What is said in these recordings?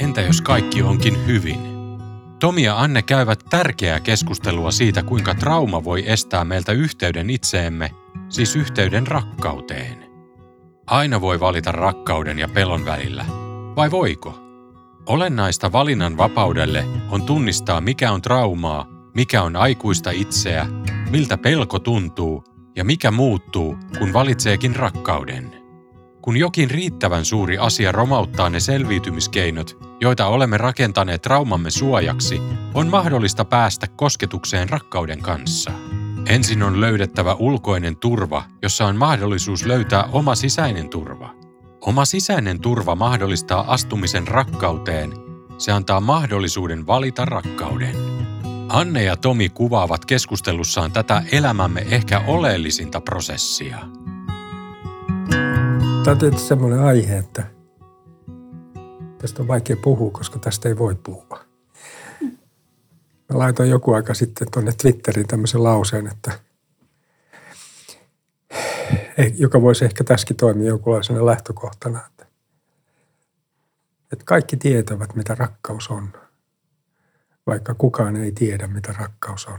Entä jos kaikki onkin hyvin? Tomi ja Anne käyvät tärkeää keskustelua siitä, kuinka trauma voi estää meiltä yhteyden itseemme, siis yhteyden rakkauteen. Aina voi valita rakkauden ja pelon välillä. Vai voiko? Olennaista valinnan vapaudelle on tunnistaa, mikä on traumaa, mikä on aikuista itseä, miltä pelko tuntuu ja mikä muuttuu, kun valitseekin rakkauden. Kun jokin riittävän suuri asia romauttaa ne selviytymiskeinot, joita olemme rakentaneet traumamme suojaksi, on mahdollista päästä kosketukseen rakkauden kanssa. Ensin on löydettävä ulkoinen turva, jossa on mahdollisuus löytää oma sisäinen turva. Oma sisäinen turva mahdollistaa astumisen rakkauteen. Se antaa mahdollisuuden valita rakkauden. Anne ja Tomi kuvaavat keskustelussaan tätä elämämme ehkä oleellisinta prosessia. Tämä on tietysti semmoinen aihe, että tästä on vaikea puhua, koska tästä ei voi puhua. Mä laitoin joku aika sitten tuonne Twitteriin tämmöisen lauseen, että joka voisi ehkä tässäkin toimia jonkunlaisena lähtökohtana, että, että kaikki tietävät, mitä rakkaus on, vaikka kukaan ei tiedä, mitä rakkaus on.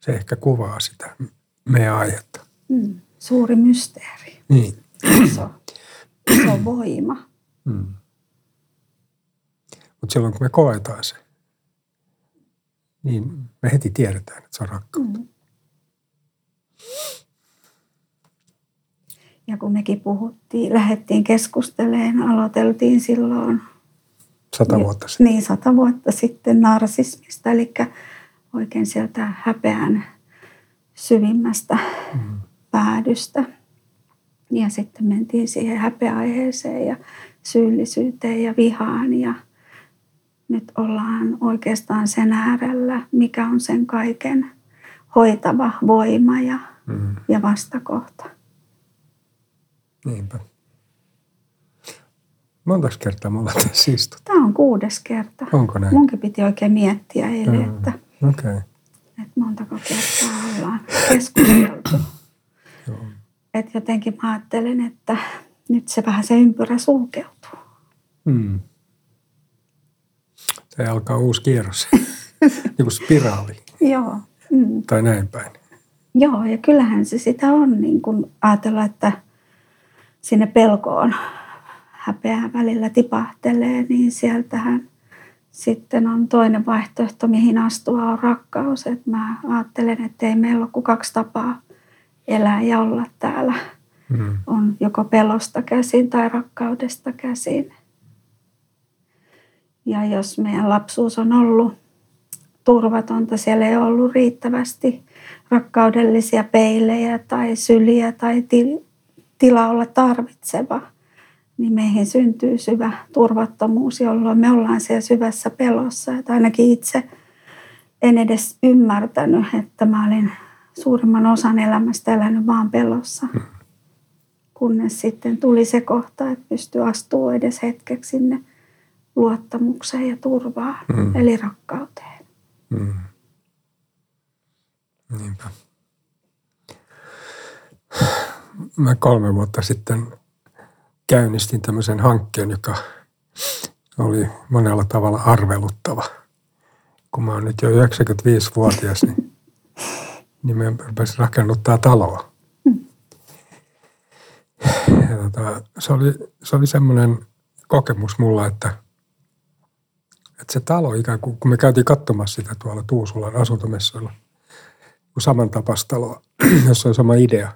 Se ehkä kuvaa sitä meidän aihetta. Mm, suuri mysteeri. Niin. Iso, iso voima. Mm. Mutta silloin kun me koetaan se, niin me heti tiedetään, että se on rakkautta. Mm. Ja kun mekin puhuttiin, lähdettiin keskusteleen, aloiteltiin silloin Sata vuotta sitten. niin sata vuotta sitten narsismista, eli oikein sieltä häpeän syvimmästä Mm. Päädystä. Ja sitten mentiin siihen häpeäaiheeseen ja syyllisyyteen ja vihaan ja nyt ollaan oikeastaan sen äärellä, mikä on sen kaiken hoitava voima ja, Mm. ja vastakohta. Niinpä. Montaks kertaa me ollaan tässä istuttu? Tämä on kuudes kerta. Onko näin? Munkin piti oikein miettiä eilen, Mm. että, Okei. Okay. että montako kertaa ollaan keskusteltu. Joo. Et jotenkin mä ajattelen, että nyt se vähän se ympyrä sulkeutuu. Mm. Se alkaa uusi kierros. niin kuin spiraali Joo. Mm. tai näin päin. Joo, ja kyllähän se sitä on niin kun ajatella, että sinne pelkoon häpeää välillä tipahtelee, niin sieltähän sitten on toinen vaihtoehto, mihin astua on rakkaus. Et mä ajattelen, että ei meillä ole kuin kaksi tapaa elää ja olla täällä. Mm. On joko pelosta käsin tai rakkaudesta käsin. Ja jos meidän lapsuus on ollut turvatonta, siellä ei ollut riittävästi rakkaudellisia peilejä tai syliä tai til- tila olla tarvitseva, niin meihin syntyy syvä turvattomuus, jolloin me ollaan siellä syvässä pelossa. Että ainakin itse en edes ymmärtänyt, että mä olin suurimman osan elämästä elänyt vaan pelossa. Kunnes sitten tuli se kohta, että pystyi astumaan edes hetkeksi sinne luottamukseen ja turvaan, Mm. eli rakkauteen. Mm. Niinpä. Mä kolme vuotta sitten käynnistin tämmöisen hankkeen, joka oli monella tavalla arveluttava. Kun mä oon nyt jo 95-vuotias, niin, niin mä rupesin rakennuttaa taloa. Ja tota, se oli, se oli semmoinen kokemus mulla, että, että se talo ikään kuin, kun me käytiin katsomassa sitä tuolla Tuusulan asuntomessuilla, kun samantapaista taloa, jossa on sama idea,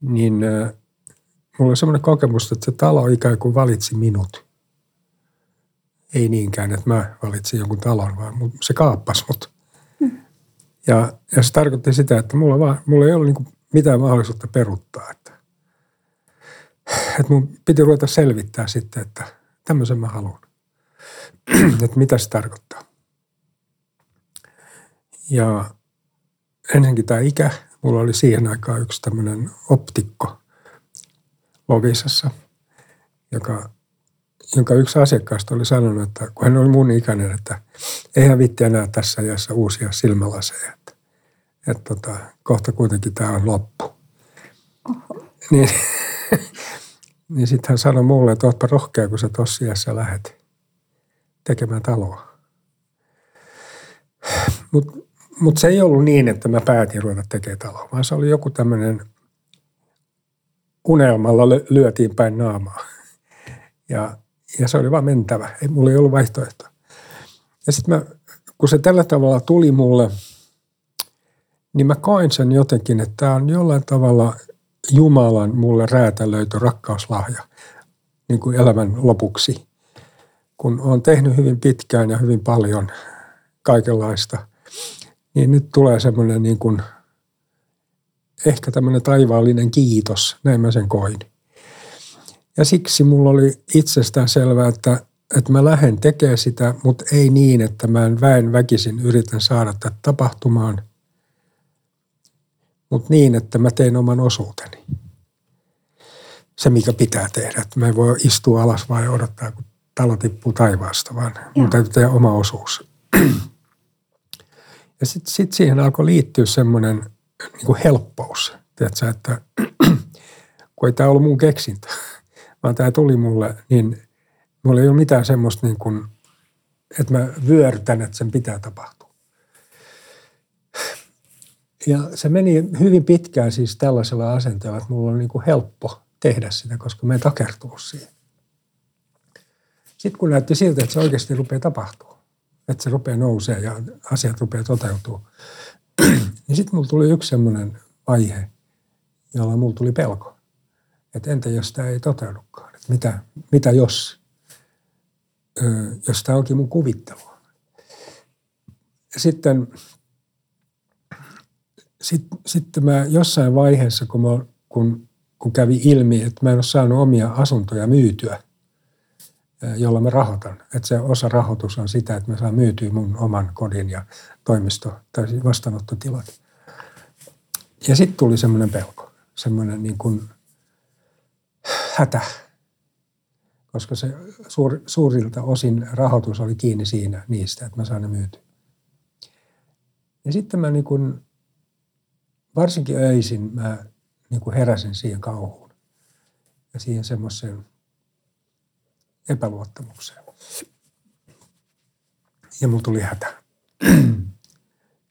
niin mulla oli semmoinen kokemus, että se talo ikään kuin valitsi minut. Ei niinkään, että mä valitsin jonkun talon, vaan mut- se kaappasi mut. Ja, ja se tarkoitti sitä, että mulla, vaan, mulla ei ollut niin mitään mahdollisuutta peruttaa. Että että mun piti ruveta selvittää sitten, että tämmöisen mä haluan. että mitä se tarkoittaa. Ja ensinnäkin tämä ikä. Mulla oli siihen aikaan yksi tämmöinen optikko Lovisassa, joka, jonka yksi asiakkaasta oli sanonut, että kun hän oli mun ikäinen, että eihän vitti enää tässä ajassa uusia silmälaseja. Että, että tota, kohta kuitenkin tämä on loppu. Oho. Niin, niin sitten hän sanoi mulle, että ootpa rohkea, kun sä tossa lähet tekemään taloa. Mutta mut se ei ollut niin, että mä päätin ruveta tekemään taloa, vaan se oli joku tämmöinen unelmalla lyötiin päin naamaa. Ja, ja se oli vaan mentävä. Ei, mulla ei ollut vaihtoehtoa. Ja sitten kun se tällä tavalla tuli mulle, niin mä koin sen jotenkin, että tämä on jollain tavalla Jumalan mulle räätälöity rakkauslahja niin kuin elämän lopuksi. Kun olen tehnyt hyvin pitkään ja hyvin paljon kaikenlaista, niin nyt tulee semmoinen niin kuin – ehkä tämmöinen taivaallinen kiitos, näin mä sen koin. Ja siksi mulla oli itsestään selvää, että, että mä lähden tekemään sitä, mutta ei niin, että mä en väen väkisin yritän saada tätä tapahtumaan, mutta niin, että mä teen oman osuuteni. Se, mikä pitää tehdä. Että mä en voi istua alas vai odottaa, kun talo tippuu taivaasta, vaan Joo. mun täytyy tehdä oma osuus. Ja sitten sit siihen alkoi liittyä semmoinen niin helppous. Tiedätkö, että kun ei tämä ollut mun keksintö, vaan tämä tuli mulle, niin mulla ei ole mitään semmoista niin kuin, että mä vyörytän, että sen pitää tapahtua. Ja se meni hyvin pitkään siis tällaisella asenteella, että mulla on niin kuin helppo tehdä sitä, koska mä en siihen. Sitten kun näytti siltä, että se oikeasti rupeaa tapahtua, että se rupeaa nousee ja asiat rupeaa toteutumaan, niin sitten mulla tuli yksi semmoinen vaihe, jolla mulla tuli pelko. Että entä jos tämä ei toteudukaan? Että mitä, mitä jos, ö, jos tämä onkin mun kuvittelua? Sitten, sit, sitten mä jossain vaiheessa, kun, mä, kun, kun kävi ilmi, että mä en ole saanut omia asuntoja myytyä, jolla mä rahoitan. Että se osa rahoitus on sitä, että mä saan myytyä mun oman kodin ja toimisto- tai siis vastaanottotilat. Ja sitten tuli semmoinen pelko, semmoinen niin kuin hätä, koska se suur, suurilta osin rahoitus oli kiinni siinä niistä, että mä saan ne myytyä. Ja sitten mä niin kuin, varsinkin öisin mä niin kuin heräsin siihen kauhuun ja siihen semmoiseen epäluottamukseen. Ja mulla tuli hätä.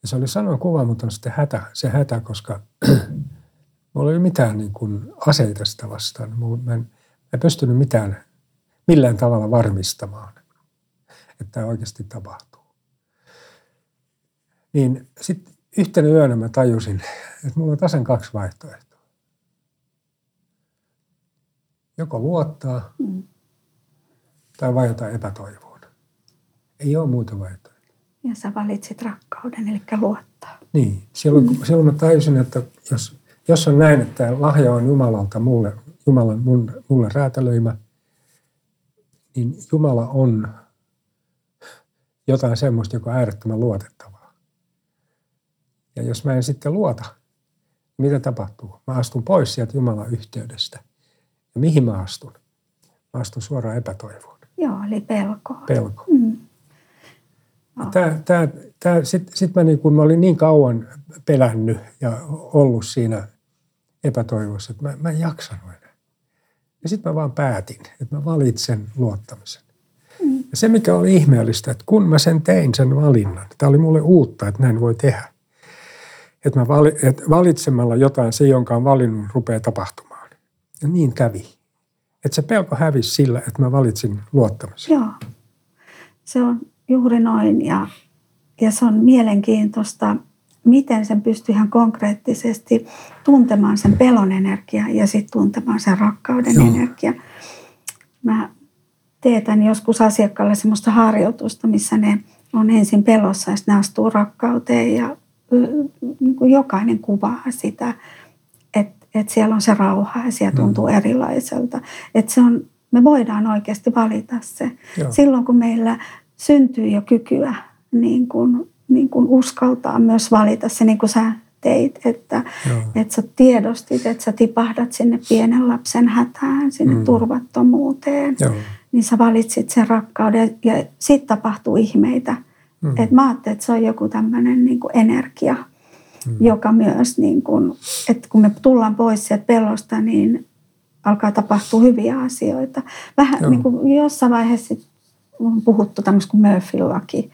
Ja se oli sanoa kuva, mutta on sitten hätä, se hätä, koska mulla ei ole mitään niin kuin aseita sitä vastaan. Mä en, mä en pystynyt mitään millään tavalla varmistamaan, että tämä oikeasti tapahtuu. Niin sitten yhtenä yönä mä tajusin, että mulla on tasan kaksi vaihtoehtoa. Joko luottaa mm tai vai jotain epätoivoa. Ei ole muuta vaihtoehtoja. Ja sä valitsit rakkauden, eli luottaa. Niin. Silloin, mm. silloin mä tajusin, että jos, jos on näin, että lahja on Jumalalta mulle, Jumalan mun, mulle räätälöimä, niin Jumala on jotain semmoista, joka on äärettömän luotettavaa. Ja jos mä en sitten luota, niin mitä tapahtuu? Mä astun pois sieltä Jumalan yhteydestä. Ja mihin mä astun? Mä astun suoraan epätoivoon. Joo, eli pelko. Pelko. Mm. Oh. Sitten sit mä, niin kun mä olin niin kauan pelännyt ja ollut siinä epätoivossa, että mä, mä en jaksanut enää. Ja sitten mä vaan päätin, että mä valitsen luottamisen. Mm. Ja se, mikä oli ihmeellistä, että kun mä sen tein, sen valinnan, tämä oli mulle uutta, että näin voi tehdä. Että, mä vali, että valitsemalla jotain, se jonka on valinnut, rupeaa tapahtumaan. Ja niin kävi. Että se pelko hävisi sillä, että mä valitsin luottamisen. Joo, se on juuri noin ja, ja se on mielenkiintoista, miten sen pystyy ihan konkreettisesti tuntemaan sen pelon energia ja sitten tuntemaan sen rakkauden Joo. energia. Mä teetän joskus asiakkaalle semmoista harjoitusta, missä ne on ensin pelossa ja sitten ne astuu rakkauteen ja niin kuin jokainen kuvaa sitä, että että siellä on se rauha ja siellä tuntuu mm. erilaiselta. Että se on, me voidaan oikeasti valita se. Joo. Silloin kun meillä syntyy jo kykyä niin kuin, niin kuin uskaltaa myös valita se, niin kuin sä teit, että, että sä tiedostit, että sä tipahdat sinne pienen lapsen hätään, sinne mm. turvattomuuteen. Joo. Niin sä valitsit sen rakkauden ja sitten tapahtuu ihmeitä. Mm. Et mä ajattelin, että se on joku tämmöinen niin energia, mm. joka myös, niin kuin, että kun me tullaan pois sieltä pelosta, niin alkaa tapahtua hyviä asioita. Vähän Joo. niin kuin jossain vaiheessa on puhuttu tämmöistä kuin Murphy-laki.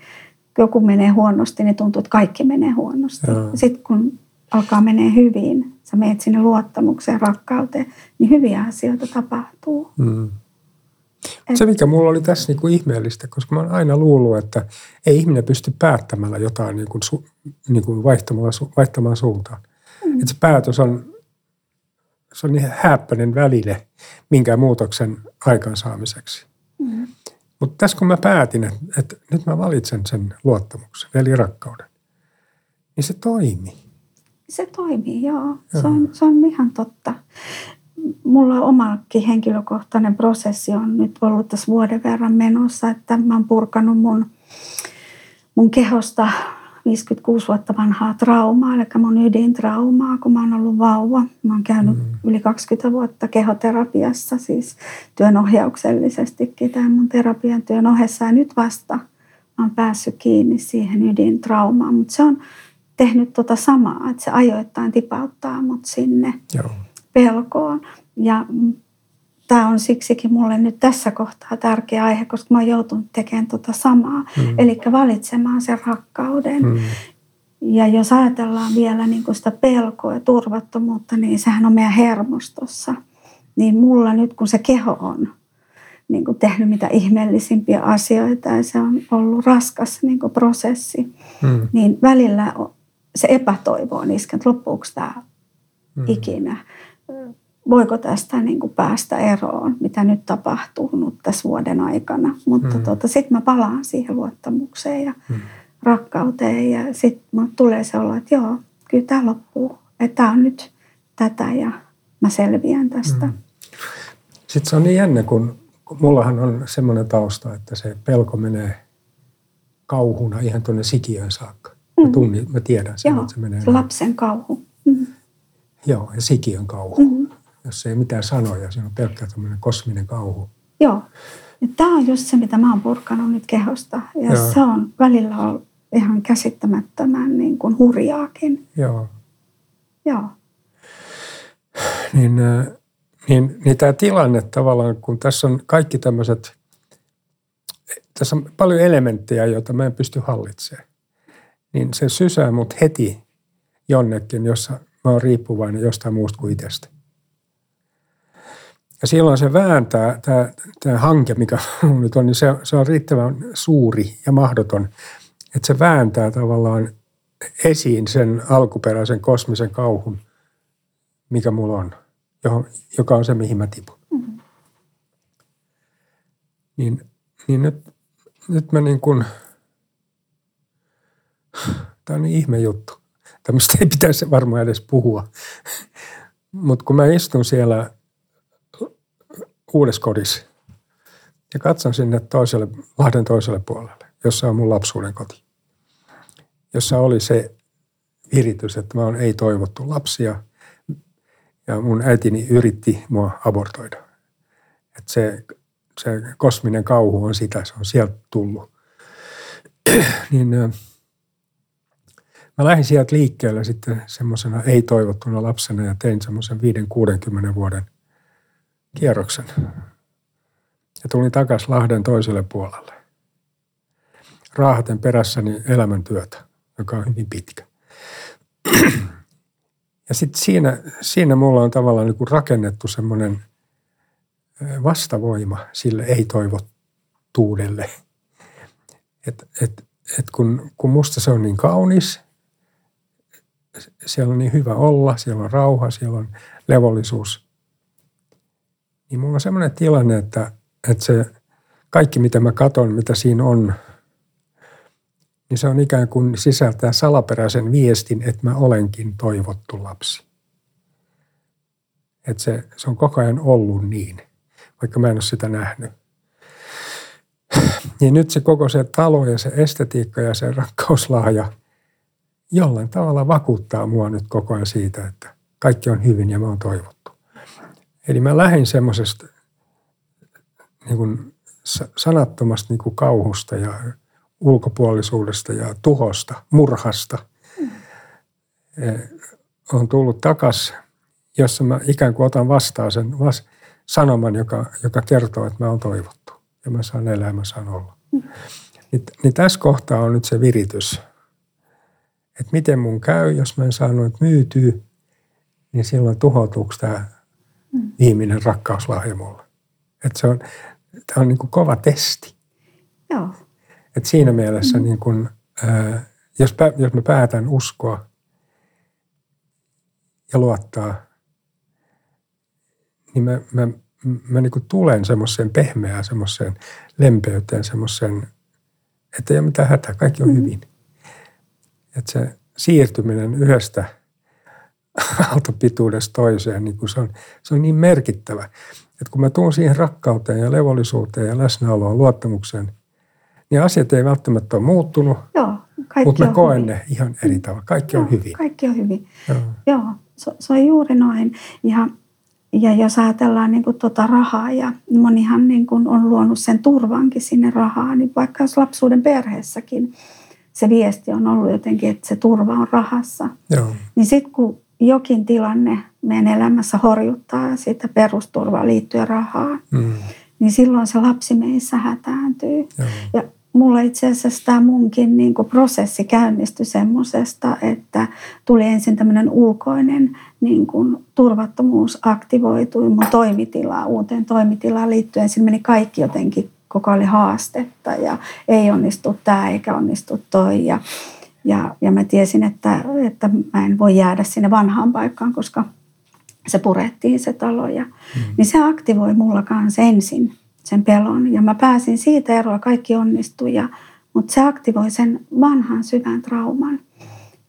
Joku menee huonosti, niin tuntuu, että kaikki menee huonosti. Sitten kun alkaa menee hyvin, sä meet sinne luottamukseen, rakkauteen, niin hyviä asioita tapahtuu. Mm. Et... Se, mikä mulla oli tässä niin kuin ihmeellistä, koska mä oon aina luullut, että ei ihminen pysty päättämällä jotain niin kuin, su, niin kuin vaihtamaan, vaihtamaan suuntaan. Mm. Että se päätös on, se on niin häppäinen väline minkään muutoksen aikaansaamiseksi. Mm. Mutta tässä kun mä päätin, että, että nyt mä valitsen sen luottamuksen, velirakkauden, niin se toimii. Se toimii, joo. joo. Se, on, se on ihan totta mulla omakin henkilökohtainen prosessi on nyt ollut tässä vuoden verran menossa, että mä oon purkanut mun, mun kehosta 56 vuotta vanhaa traumaa, eli mun ydintraumaa, kun mä oon ollut vauva. Mä oon käynyt mm. yli 20 vuotta kehoterapiassa, siis työnohjauksellisestikin tämän mun terapian työn ohessa. Ja nyt vasta mä oon päässyt kiinni siihen ydintraumaan, mutta se on tehnyt tota samaa, että se ajoittain tipauttaa mut sinne. Joo pelkoon. Ja tämä on siksikin mulle nyt tässä kohtaa tärkeä aihe, koska mä oon joutunut tekemään tuota samaa. Mm. Eli valitsemaan sen rakkauden. Mm. Ja jos ajatellaan vielä niin kuin sitä pelkoa ja turvattomuutta, niin sehän on meidän hermostossa. Niin mulla nyt, kun se keho on niin kuin tehnyt mitä ihmeellisimpiä asioita ja se on ollut raskas niin kuin prosessi, mm. niin välillä se epätoivo on iskenyt, loppuuko tämä mm. ikinä voiko tästä niin kuin päästä eroon, mitä nyt tapahtuu tässä vuoden aikana. Mutta mm. tuota, sitten mä palaan siihen luottamukseen ja mm. rakkauteen ja sitten tulee se olla, että joo, kyllä tämä loppuu. Että tämä on nyt tätä ja mä selviän tästä. Mm. Sitten se on niin jännä, kun, kun mullahan on semmoinen tausta, että se pelko menee kauhuna ihan tuonne sikiöön saakka. Mä, mm. tunnin, mä tiedän sen, Joo, että se menee. lapsen kauhu. Mm. Joo, ja sikiön kauhu. Mm-hmm. Jos ei mitään sanoja, se on pelkkä tämmöinen kosminen kauhu. Joo. Ja tämä on just se, mitä mä oon purkanut nyt kehosta. Ja Joo. se on välillä ollut ihan käsittämättömän niin kuin hurjaakin. Joo. Joo. Niin, äh, niin, niin tämä tilanne tavallaan, kun tässä on kaikki tämmöiset, tässä on paljon elementtejä, joita mä en pysty hallitsemaan. Niin se sysää mut heti jonnekin, jossa mä oon riippuvainen jostain muusta kuin itsestä. Ja silloin se vääntää, tämä, tämä hanke, mikä nyt on, niin se, se on riittävän suuri ja mahdoton, että se vääntää tavallaan esiin sen alkuperäisen kosmisen kauhun, mikä mulla on, johon, joka on se, mihin mä tipun. Mm-hmm. Niin, niin nyt, nyt mä niin kuin, tämä on niin ihme juttu. Tämmöistä ei pitäisi varmaan edes puhua. Mutta kun mä istun siellä uudessa kodissa ja katson sinne toiselle, Lahden toiselle puolelle, jossa on mun lapsuuden koti, jossa oli se viritys, että mä oon ei-toivottu lapsia ja mun äitini yritti mua abortoida. Että se, se kosminen kauhu on sitä, se on sieltä tullut. niin Mä lähdin sieltä liikkeelle sitten semmoisena ei-toivottuna lapsena ja tein semmoisen 5-60 vuoden kierroksen. Ja tulin takaisin Lahden toiselle puolelle. Raahaten perässäni elämäntyötä, joka on hyvin pitkä. Ja sitten siinä, siinä mulla on tavallaan niin kuin rakennettu semmoinen vastavoima sille ei-toivottuudelle. Et, et, et kun, kun musta se on niin kaunis siellä on niin hyvä olla, siellä on rauha, siellä on levollisuus. Niin mulla on semmoinen tilanne, että, että se kaikki mitä mä katon, mitä siinä on, niin se on ikään kuin sisältää salaperäisen viestin, että mä olenkin toivottu lapsi. Että se, se on koko ajan ollut niin, vaikka mä en ole sitä nähnyt. Niin nyt se koko se talo ja se estetiikka ja se rakkauslahja jollain tavalla vakuuttaa mua nyt koko ajan siitä, että kaikki on hyvin ja mä oon toivottu. Eli mä lähdin semmoisesta niin sanattomasta niin kauhusta ja ulkopuolisuudesta ja tuhosta, murhasta. Mm. On tullut takas, jossa mä ikään kuin otan vastaan sen vas- sanoman, joka, joka kertoo, että mä oon toivottu ja mä saan elää, mä saan olla. Mm. Niin, niin tässä kohtaa on nyt se viritys, että miten mun käy, jos mä en saanut myytyä, niin silloin tuhoutuuko tämä mm. ihminen rakkauslahja mulle. Että se on, tämä on niin kuin kova testi. Joo. Et siinä mielessä, mm. niin kuin, ää, jos, jos mä päätän uskoa ja luottaa, niin mä, mä, mä niin kuin tulen semmoiseen pehmeään, semmoiseen lempeyteen, semmoiseen, että ei ole mitään hätää, kaikki on mm. hyvin. Että se siirtyminen yhdestä aaltopituudesta toiseen, niin kuin se, on, se on niin merkittävä. Että kun mä tuun siihen rakkauteen ja levollisuuteen ja läsnäoloon, luottamukseen, niin asiat ei välttämättä ole muuttunut, Joo, mutta mä koen hyvin. ne ihan eri tavalla. Kaikki Joo, on hyvin. Kaikki on hyvin. Joo, Joo se, se on juuri noin. Ja, ja jos ajatellaan niin kuin tuota rahaa ja monihan niin kuin on luonut sen turvankin sinne rahaan, niin vaikka jos lapsuuden perheessäkin se viesti on ollut jotenkin, että se turva on rahassa. Joo. Niin sitten kun jokin tilanne meidän elämässä horjuttaa sitä perusturvaa liittyen rahaan, mm. niin silloin se lapsi meissä hätääntyy. Joo. Ja mulla itse asiassa tämä munkin niin prosessi käynnistyi semmoisesta, että tuli ensin tämmöinen ulkoinen niin kuin turvattomuus aktivoitui mun toimitilaa, uuteen toimitilaan liittyen. Siinä meni kaikki jotenkin, koko oli haastetta ja ei onnistu tämä eikä onnistu toi. Ja, ja, ja mä tiesin, että, että mä en voi jäädä sinne vanhaan paikkaan, koska se purettiin se talo. Ja, mm. Niin se aktivoi mulla kanssa ensin sen pelon. Ja mä pääsin siitä eroa, kaikki onnistui, ja, mutta se aktivoi sen vanhan syvän trauman.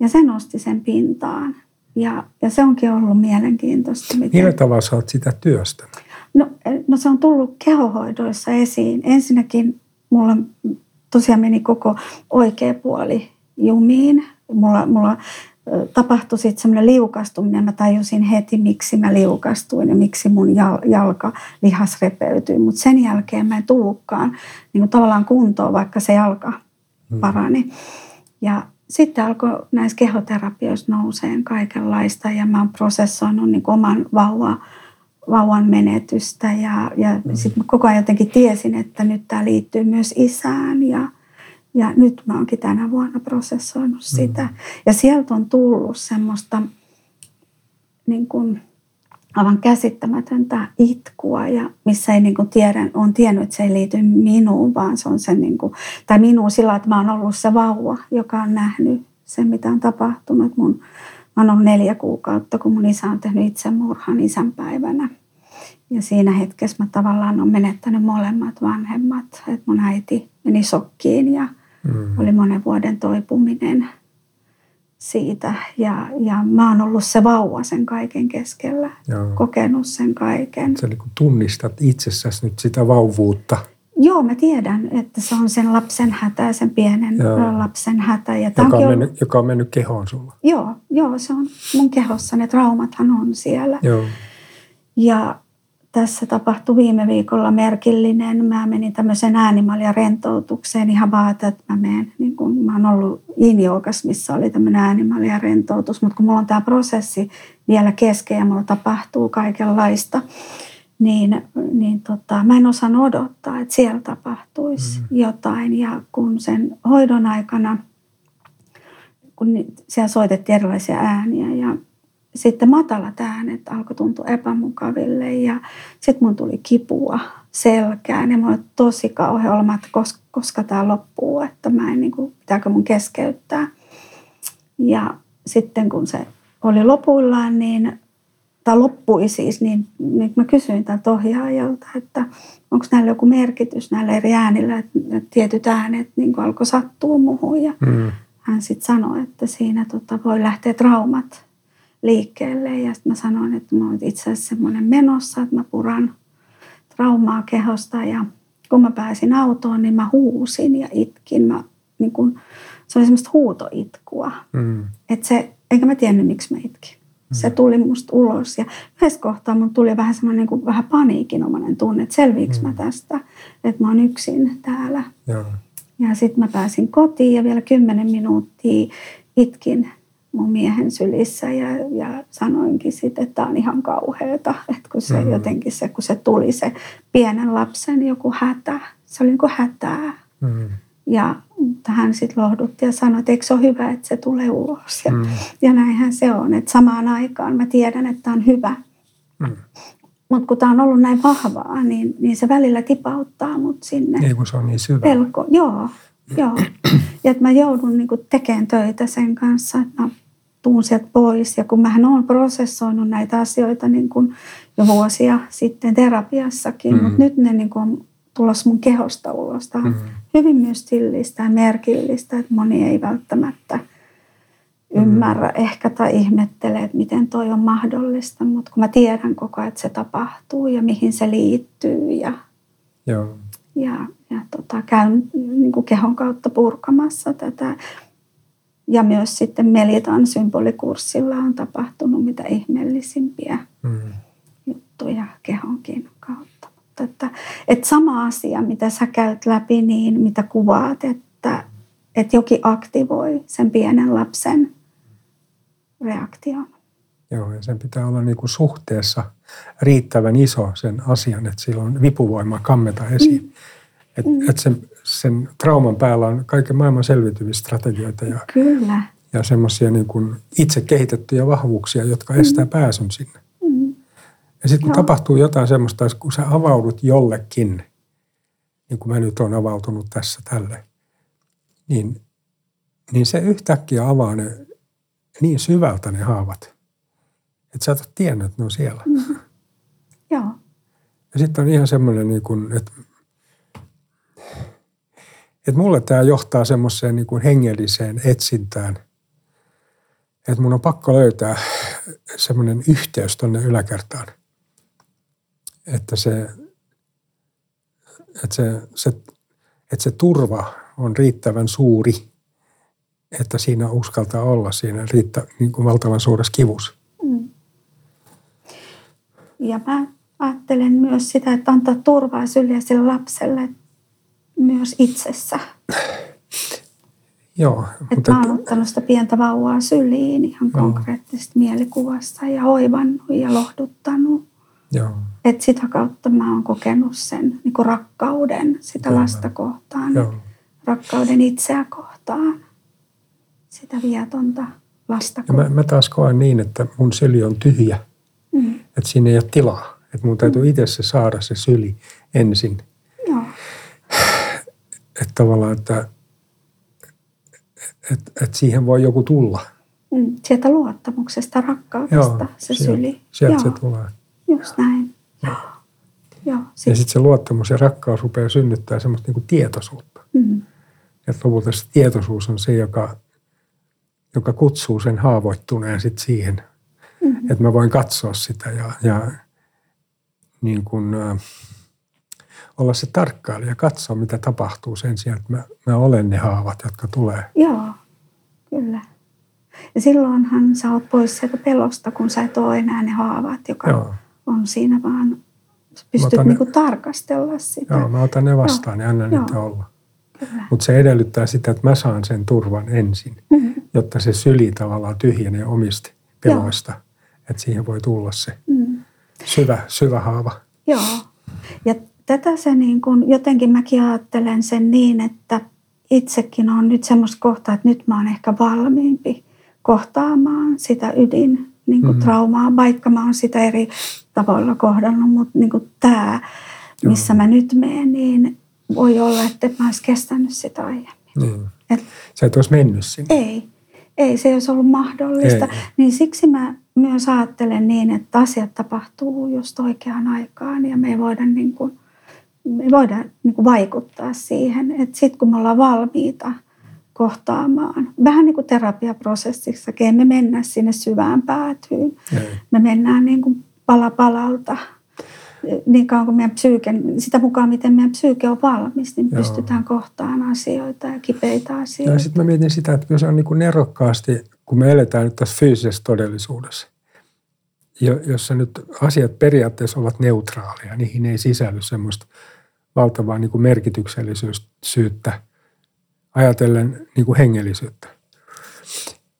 Ja se nosti sen pintaan. Ja, ja se onkin ollut mielenkiintoista. Miten... Millä tavalla sä oot sitä työstä? No, no se on tullut kehohoidoissa esiin. Ensinnäkin mulla tosiaan meni koko oikea puoli jumiin. Mulla, mulla tapahtui sitten semmoinen liukastuminen. Mä tajusin heti, miksi mä liukastuin ja miksi mun jalka lihas repeytyi. Mutta sen jälkeen mä en tullutkaan niin kuin tavallaan kuntoon, vaikka se jalka hmm. parani. Ja sitten alkoi näissä kehoterapioissa nouseen kaikenlaista ja mä oon prosessoinut niin oman vauva, vauvan menetystä ja, ja mm. sitten koko ajan jotenkin tiesin, että nyt tämä liittyy myös isään ja – ja nyt mä oonkin tänä vuonna prosessoinut sitä. Mm. Ja sieltä on tullut semmoista niin kuin aivan käsittämätöntä itkua, ja missä ei niin kuin tiedä, on tiennyt, että se ei liity minuun, vaan se on se, niin kuin, tai minuun sillä, että mä oon ollut se vauva, joka on nähnyt sen, mitä on tapahtunut. Mun, mä oon ollut neljä kuukautta, kun mun isä on tehnyt itsemurhan isänpäivänä. Ja siinä hetkessä mä tavallaan on menettänyt molemmat vanhemmat. Että mun äiti meni sokkiin ja Mm. Oli monen vuoden toipuminen siitä. Ja, ja mä oon ollut se vauva sen kaiken keskellä, Joo. kokenut sen kaiken. Sä niin tunnistat itsessäsi nyt sitä vauvuutta. Joo, mä tiedän, että se on sen lapsen hätä, sen pienen joo. lapsen hätä. Ja joka, on mennyt, joka on mennyt kehoon sulla. Joo, joo, se on mun kehossa. Ne traumathan on siellä. Joo. Ja tässä tapahtui viime viikolla merkillinen. Mä menin tämmöiseen äänimalja rentoutukseen ihan vaan, että mä menen, niin kun mä oon ollut in missä oli tämmöinen äänimalja rentoutus, mutta kun mulla on tämä prosessi vielä kesken ja mulla tapahtuu kaikenlaista, niin, niin tota, mä en osannut odottaa, että siellä tapahtuisi mm. jotain. Ja kun sen hoidon aikana, kun siellä soitettiin erilaisia ääniä ja sitten matalat äänet alkoi tuntua epämukaville ja sitten mun tuli kipua selkään ja mulla oli tosi kauhean olema, että koska, koska tämä loppuu, että mä en niin kuin, pitääkö mun keskeyttää. Ja sitten kun se oli lopuillaan, niin, tai loppui siis, niin, niin mä kysyin tältä ohjaajalta, että onko näillä joku merkitys näillä eri äänillä, että, että tietyt äänet niin alkoi sattua muuhun. Ja mm. hän sitten sanoi, että siinä tota, voi lähteä traumat liikkeelle. Ja sitten mä sanoin, että mä oon itse asiassa semmoinen menossa, että mä puran traumaa kehosta. Ja kun mä pääsin autoon, niin mä huusin ja itkin. Mä, niin kun, se oli semmoista huutoitkua. Mm. Et se, eikä mä tiennyt, miksi mä itkin. Se mm. tuli musta ulos ja yhdessä kohtaa mun tuli vähän semmoinen niin kuin vähän paniikinomainen tunne, että selviinkö mm. mä tästä, että mä oon yksin täällä. Joo. Ja sitten mä pääsin kotiin ja vielä kymmenen minuuttia itkin mun miehen sylissä ja, ja sanoinkin sitten, että tämä on ihan kauheata, että kun se mm. jotenkin se, kun se tuli se pienen lapsen joku hätä, se oli niin kuin hätää. Mm. Ja hän sitten lohdutti ja sanoi, että eikö se ole hyvä, että se tulee ulos. Ja, mm. ja näinhän se on, että samaan aikaan mä tiedän, että tämä on hyvä. Mm. Mutta kun tämä on ollut näin vahvaa, niin, niin se välillä tipauttaa mut sinne. Niin kun se on niin syvä. Pelko, joo. Joo. Ja että mä joudun niinku tekemään töitä sen kanssa, että mä tuun sieltä pois. Ja kun mähän olen prosessoinut näitä asioita niin kuin jo vuosia sitten terapiassakin, mm. mutta nyt ne niin kuin on tulossa mun kehosta ulos. Tämä on mm. hyvin myös tillistä ja merkillistä, että moni ei välttämättä ymmärrä mm. ehkä tai ihmettele, että miten toi on mahdollista, mutta kun mä tiedän koko ajan, että se tapahtuu ja mihin se liittyy ja, Joo. Ja, ja tota, käyn niin kuin kehon kautta purkamassa tätä. Ja myös sitten Melitan symbolikurssilla on tapahtunut mitä ihmeellisimpiä mm. juttuja kehonkin kautta. Mutta että, että sama asia, mitä sä käyt läpi, niin mitä kuvaat, että, että jokin aktivoi sen pienen lapsen reaktion. Joo, ja sen pitää olla niin kuin suhteessa riittävän iso sen asian, että sillä on vipuvoima kammeta esiin. Mm. Että mm. et sen, sen trauman päällä on kaiken maailman selviytymisstrategioita ja, Kyllä. ja semmoisia niin kuin itse kehitettyjä vahvuuksia, jotka mm. estää pääsyn sinne. Mm. Ja sitten kun Joo. tapahtuu jotain semmoista, kun sä avaudut jollekin, niin kuin mä nyt olen avautunut tässä tälle, niin, niin se yhtäkkiä avaa ne niin syvältä ne haavat, että sä et ole tiennyt, että ne on siellä. Mm. Joo. Ja sitten on ihan semmoinen, niin kuin, että, että mulle tämä johtaa semmoiseen niin kuin hengelliseen etsintään, että mun on pakko löytää semmoinen yhteys tuonne yläkertaan. Että se, että se, se, että se turva on riittävän suuri – että siinä uskaltaa olla siinä riittä, niin kuin valtavan suuressa kivussa. Mm. Ja mä ajattelen myös sitä, että antaa turvaa syliä sille lapselle myös itsessä. Joo. Että mutta... mä oon ottanut sitä pientä vauvaa syliin ihan Joo. konkreettisesta mielikuvasta ja hoivannut ja lohduttanut. Joo. Että sitä kautta mä oon kokenut sen niin kuin rakkauden sitä Joo. lasta kohtaan, Joo. rakkauden itseä kohtaan sitä viatonta lasta. Ja mä, mä taas koen niin, että mun syli on tyhjä. Että siinä ei ole tilaa. Että mun täytyy mm. itse se saada se syli ensin. Joo. Että tavallaan, että että että siihen voi joku tulla. Mm. Sieltä luottamuksesta, rakkaudesta Joo, se sieltä, syli. Sieltä Joo. se tulee. Just näin. Joo. Joo, sit. Ja sitten se luottamus ja rakkaus rupeaa synnyttää semmoista niinku tietoisuutta. Mm. Että lopulta se tietoisuus on se, joka joka kutsuu sen haavoittuneen sit siihen, mm-hmm. että mä voin katsoa sitä ja, ja niin kuin, äh, olla se tarkkailija, katsoa mitä tapahtuu sen sijaan, että mä, mä olen ne haavat, jotka tulee. Joo, kyllä. Ja silloinhan sä oot pois sieltä pelosta, kun sä et ole enää ne haavat, joka Joo. on siinä vaan, pystyt niinku ne, tarkastella sitä. Joo, mä otan ne vastaan Joo. ja annan Joo. niitä olla. Mutta se edellyttää sitä, että mä saan sen turvan ensin, mm-hmm. jotta se syli tavallaan tyhjenee omista peloista. Että siihen voi tulla se mm. syvä, syvä haava. Joo. Ja tätä se niin kun, jotenkin mäkin ajattelen sen niin, että itsekin on nyt semmoista kohtaa, että nyt mä oon ehkä valmiimpi kohtaamaan sitä ydin niin kuin mm. traumaa, vaikka mä oon sitä eri tavoilla kohdannut, mutta niin kuin tämä, missä Joo. mä nyt menen, niin voi olla, että mä olisi kestänyt sitä aiemmin. Niin. Et, Sä et olisi mennyt sinne. Ei, ei, se ei olisi ollut mahdollista. Ei. Niin siksi mä myös ajattelen niin, että asiat tapahtuu just oikeaan aikaan ja me ei voida, niin kuin, me ei voida niin kuin vaikuttaa siihen. Että sitten kun me ollaan valmiita kohtaamaan. Vähän niin kuin terapiaprosessissakin, me mennä sinne syvään päätyyn. Ei. Me mennään niin kuin pala palalta niin kauan kuin meidän psyyke, sitä mukaan miten meidän psyyke on valmis, niin Joo. pystytään kohtaan asioita ja kipeitä Ja asioita. sitten mä mietin sitä, että se on niin kuin nerokkaasti, kun me eletään nyt tässä fyysisessä todellisuudessa, jo- jossa nyt asiat periaatteessa ovat neutraaleja, niihin ei sisälly semmoista valtavaa niin kuin merkityksellisyyttä ajatellen niin kuin hengellisyyttä.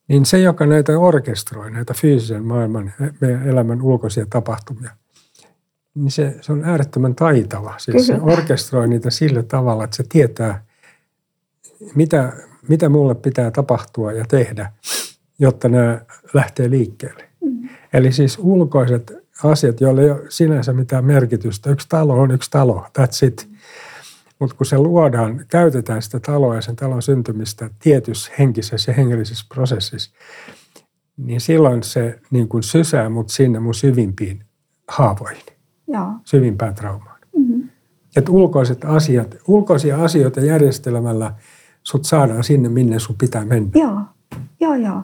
Niin se, joka näitä orkestroi, näitä fyysisen maailman, meidän elämän ulkoisia tapahtumia, niin se, se on äärettömän taitava. Siis se Kyllä. orkestroi niitä sillä tavalla, että se tietää, mitä, mitä mulle pitää tapahtua ja tehdä, jotta nämä lähtee liikkeelle. Mm. Eli siis ulkoiset asiat, joilla ei ole sinänsä mitään merkitystä. Yksi talo on yksi talo, that's it. Mutta kun se luodaan, käytetään sitä taloa ja sen talon syntymistä tietyssä henkisessä ja hengellisessä prosessissa, niin silloin se niin kuin sysää mut sinne mun syvimpiin haavoihin, Joo. syvimpään traumaan. Mm. Että ulkoiset asiat, ulkoisia asioita järjestelemällä sut saadaan sinne, minne sun pitää mennä. Joo, joo, joo.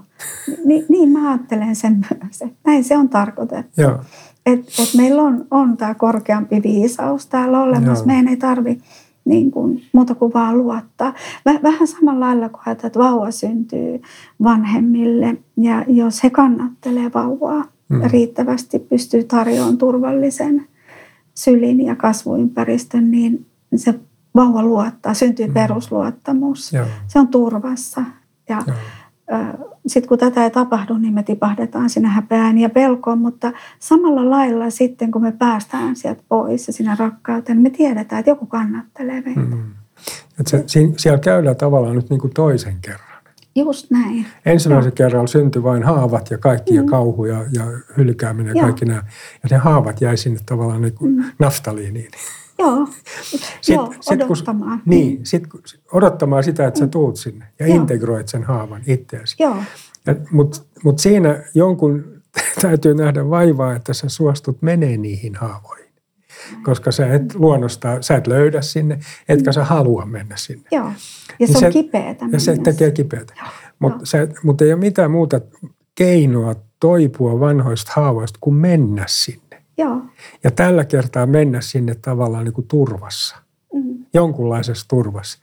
Ni, niin mä ajattelen sen myös, että näin se on tarkoitettu. Joo, Että et meillä on, on tämä korkeampi viisaus täällä olemassa. Joo. Meidän ei tarvi niin kuin, muuta kuin vaan luottaa. Väh, vähän samalla lailla kuin ajatellaan, että vauva syntyy vanhemmille. Ja jos he kannattelee vauvaa mm. riittävästi, pystyy tarjoamaan turvallisen sylin ja kasvuympäristön, niin se vauva luottaa, syntyy Mm. perusluottamus. joo, Se on turvassa. Ja joo. Sitten kun tätä ei tapahdu, niin me tipahdetaan sinne häpeään ja pelkoon, mutta samalla lailla sitten, kun me päästään sieltä pois ja sinne rakkauteen, me tiedetään, että joku kannattelee meitä. Mm. Mm. Et se, siellä käydään tavallaan nyt niin kuin toisen kerran. Just näin. Ensimmäisen kerralla syntyi vain haavat ja kaikki ja kauhu ja, ja hylkääminen ja Mm. Joo. kaikki nämä. Ja ne haavat jäi sinne tavallaan niin kuin Mm. naftaliiniin. Joo, Sit- Joo sit kun- odottamaan. Niin, sit, kun- odottamaan sitä, että sä tuut sinne ja Joo. integroit sen haavan itseäsi. Joo, Mutta mut siinä jonkun täytyy nähdä vaivaa, että sä suostut menee niihin haavoihin. Koska sä et luonnosta, sä et löydä sinne, etkä sä halua mennä sinne. joo. Ja Niin se on kipeätä. Ja se tekee kipeätä. Mutta mut ei ole mitään muuta keinoa toipua vanhoista haavoista kuin mennä sinne. Joo. Ja tällä kertaa mennä sinne tavallaan niin kuin turvassa, Mm, jonkunlaisessa turvassa.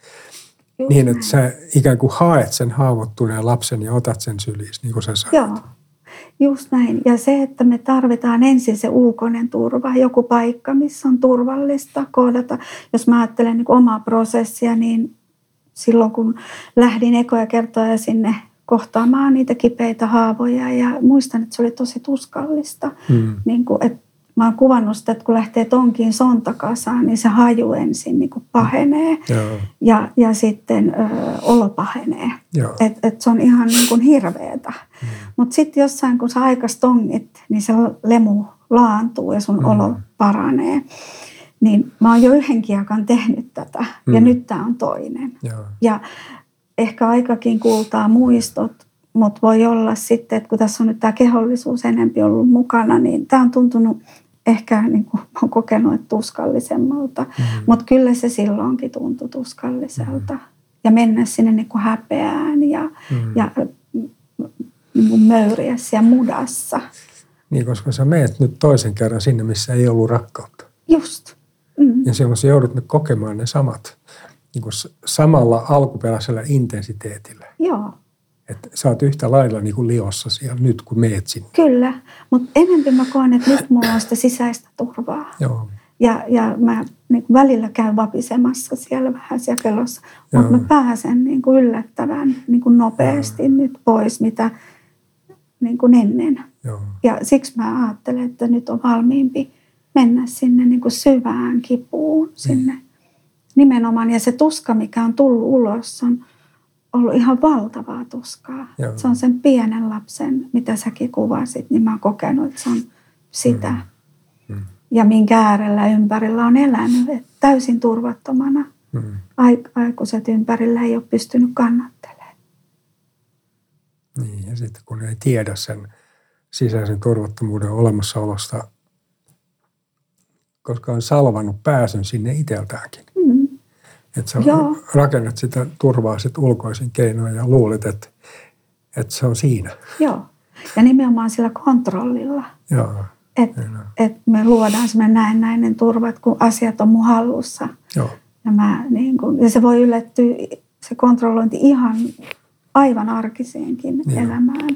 just Niin, näin. että sä ikään kuin haet sen haavoittuneen lapsen ja otat sen syliis, niin kuin sä sanoit. Joo, just näin. Ja se, että me tarvitaan ensin se ulkoinen turva, joku paikka, missä on turvallista kohdata. Jos mä ajattelen niin omaa prosessia, niin silloin kun lähdin ekoja kertoja sinne kohtaamaan niitä kipeitä haavoja ja muistan, että se oli tosi tuskallista. Mm. Niin kuin, että mä oon kuvannut sitä, että kun lähtee tonkiin sontakasaan, niin se haju ensin niin kuin pahenee Joo, ja, ja sitten ö, olo pahenee. Että et se on ihan niin kuin hirveetä. Mm. Mutta sitten jossain, kun sä aikas tongit, niin se lemu laantuu ja sun Mm. mm. olo paranee. Niin mä oon jo yhden kiekan tehnyt tätä ja Mm. nyt tämä on toinen. joo. Ja ehkä aikakin kuultaa muistot, mutta voi olla sitten, että kun tässä on nyt tämä kehollisuus enempi ollut mukana, niin tämä on tuntunut ehkä, niin kuin oon kokenut, että tuskallisemmalta. Mm. Mutta kyllä se silloinkin tuntui tuskalliselta. Ja mennä sinne niin kuin häpeään ja, Mm. ja niin kuin möyriässä ja mudassa. Niin, koska sä meet nyt toisen kerran sinne, missä ei ollut rakkautta. Just. Mm. Ja silloin sä joudut nyt kokemaan ne samat, niin kuin samalla alkuperäisellä intensiteetillä. Joo, Että sä oot yhtä lailla niin kuin liossa siellä nyt, kun meet sinne. kyllä. Mutta enempi mä koen, että nyt mulla on sitä sisäistä turvaa. Joo, Ja, ja mä niin kuin välillä käyn vapisemassa siellä vähän siellä pelossa. Mutta Joo. mä pääsen niin kuin yllättävän niin kuin nopeasti nyt pois, mitä niin kuin ennen. joo, Ja siksi mä ajattelen, että nyt on valmiimpi mennä sinne niin kuin syvään kipuun. Sinne. Nimenomaan. Ja se tuska, mikä on tullut ulos, on ollut ihan valtavaa tuskaa. Joo. Se on sen pienen lapsen, mitä säkin kuvasit, niin mä oon kokenut, että se on sitä. Mm. Ja minkä äärellä ympärillä on elänyt, että täysin turvattomana. mm, Aik- aikuiset ympärillä ei ole pystynyt kannattelemaan. niin. Ja sitten kun ei tiedä sen sisäisen turvattomuuden olemassaolosta, koska on salvannut pääsyn sinne itseltäänkin. Että sä Joo. rakennat sitä turvaa sit ulkoisin keinoin ja luulet, että, että se on siinä. Joo. Ja nimenomaan sillä kontrollilla. Joo, Että et me luodaan semmoinen näennäinen turva, että kun asiat on mun hallussa. joo. Ja, mä, niin kun, ja se voi yllättyä, se kontrollointi ihan aivan arkiseenkin Joo. elämään.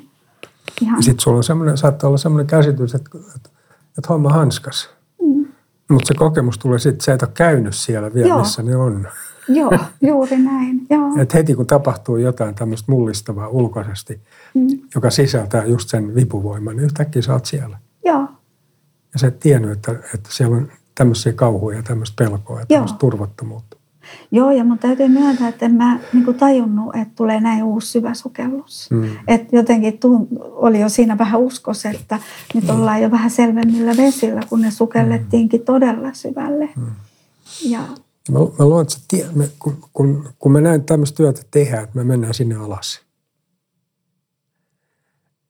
Ihan, Ja sitten sulla on semmoinen, saattaa olla semmoinen käsitys, että, että, että homma hanskas. Mm. Mutta se kokemus tulee sitten, sä et ole käynyt siellä vielä, Joo. missä ne on. Joo, juuri näin. Joo. Et heti kun tapahtuu jotain tämmöistä mullistavaa ulkoisesti, Mm. joka sisältää just sen vipuvoiman, niin yhtäkkiä sä oot siellä. Joo, Ja sä et tiennyt, että, että siellä on tämmöisiä kauhuja, tämmöistä pelkoa ja tämmöistä Joo. turvattomuutta. Joo, ja mun täytyy myöntää, että en mä niin tajunnut, että tulee näin uusi syvä sukellus. Mm. Et jotenkin tunt, oli jo siinä vähän uskos, että nyt ollaan jo vähän selvemmillä vesillä, kun ne sukellettiinkin todella syvälle. Mm. Ja Mä, mä luulen, että tie, me, kun, kun, kun me näin tämmöistä työtä tehdään, että me mennään sinne alas,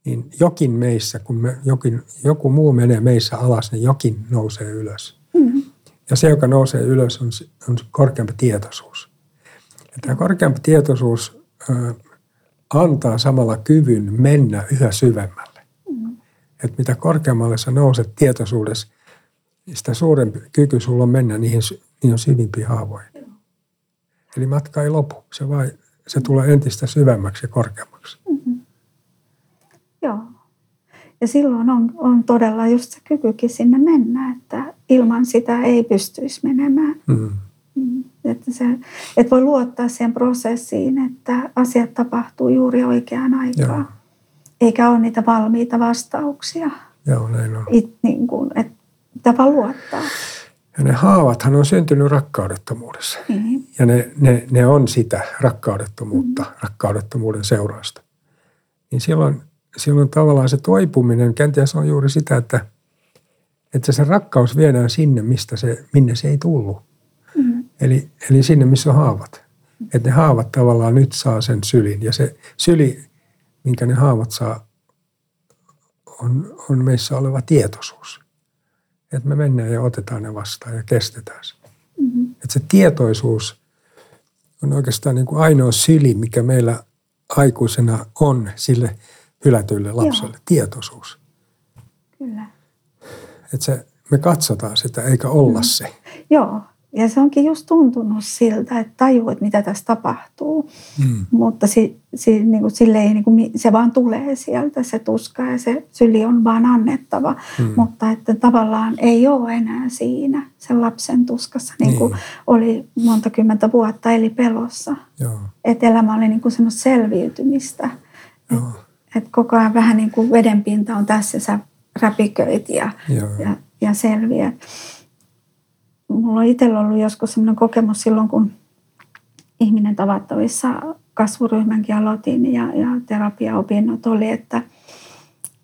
niin jokin meissä, kun me, jokin, joku muu menee meissä alas, niin jokin nousee ylös. mm, Ja se, joka nousee ylös, on, on korkeampi tietoisuus. Ja tämä korkeampi tietoisuus ö, antaa samalla kyvyn mennä yhä syvemmälle. mm, Että mitä korkeammalle sä nouset tietoisuudessa, niin sitä suurempi kyky sulla on mennä niihin, sy- niihin syvimpiin haavoihin. Eli matka ei lopu, se, vai, se tulee entistä syvemmäksi ja korkeammaksi. joo. Ja silloin on, on todella just se kykykin sinne mennä, että ilman sitä ei pystyisi menemään. Mm. Mm, Että, se, että voi luottaa siihen prosessiin, että asiat tapahtuu juuri oikeaan aikaan. Joo. Eikä ole niitä valmiita vastauksia. Joo, näin on. It, niin kuin, että pitää vaan luottaa. Ja ne haavathan on syntynyt rakkaudettomuudessa. Niin. Ja ne, ne, ne on sitä rakkaudettomuutta, mm. rakkaudettomuuden seurausta. Niin silloin, silloin tavallaan se toipuminen, kenties on juuri sitä, että, että se rakkaus viedään sinne, mistä se, minne se ei tullut. Mm. Eli, eli sinne, missä on haavat. Että ne haavat tavallaan nyt saa sen sylin. Ja se syli, minkä ne haavat saa, on, on meissä oleva tietoisuus. Että me mennään ja otetaan ne vastaan ja kestetään se. Mm. Että se tietoisuus on oikeastaan niin kuin ainoa syli, mikä meillä aikuisena on sille hylätylle lapselle. Joo. Tietoisuus. Kyllä. Että se, me katsotaan sitä eikä olla se. Joo. Ja se onkin just tuntunut siltä, että tajuu, että mitä tässä tapahtuu. Mm. Mutta si, si, niin kuin sille ei, niin kuin, se vaan tulee sieltä, se tuska ja se syli on vaan annettava. Mm. Mutta että tavallaan ei ole enää siinä sen lapsen tuskassa, niin kuin Niin. oli monta kymmentä vuotta, eli pelossa. Joo, Että elämä oli niin kuin semmoista selviytymistä. joo, Että koko ajan vähän niin kuin vedenpinta on tässä sä räpiköit ja, joo. ja, ja selviät. Mulla on itsellä ollut joskus sellainen kokemus silloin, kun ihminen tavattavissa kasvuryhmänkin aloitin ja, ja terapiaopinnot oli, että,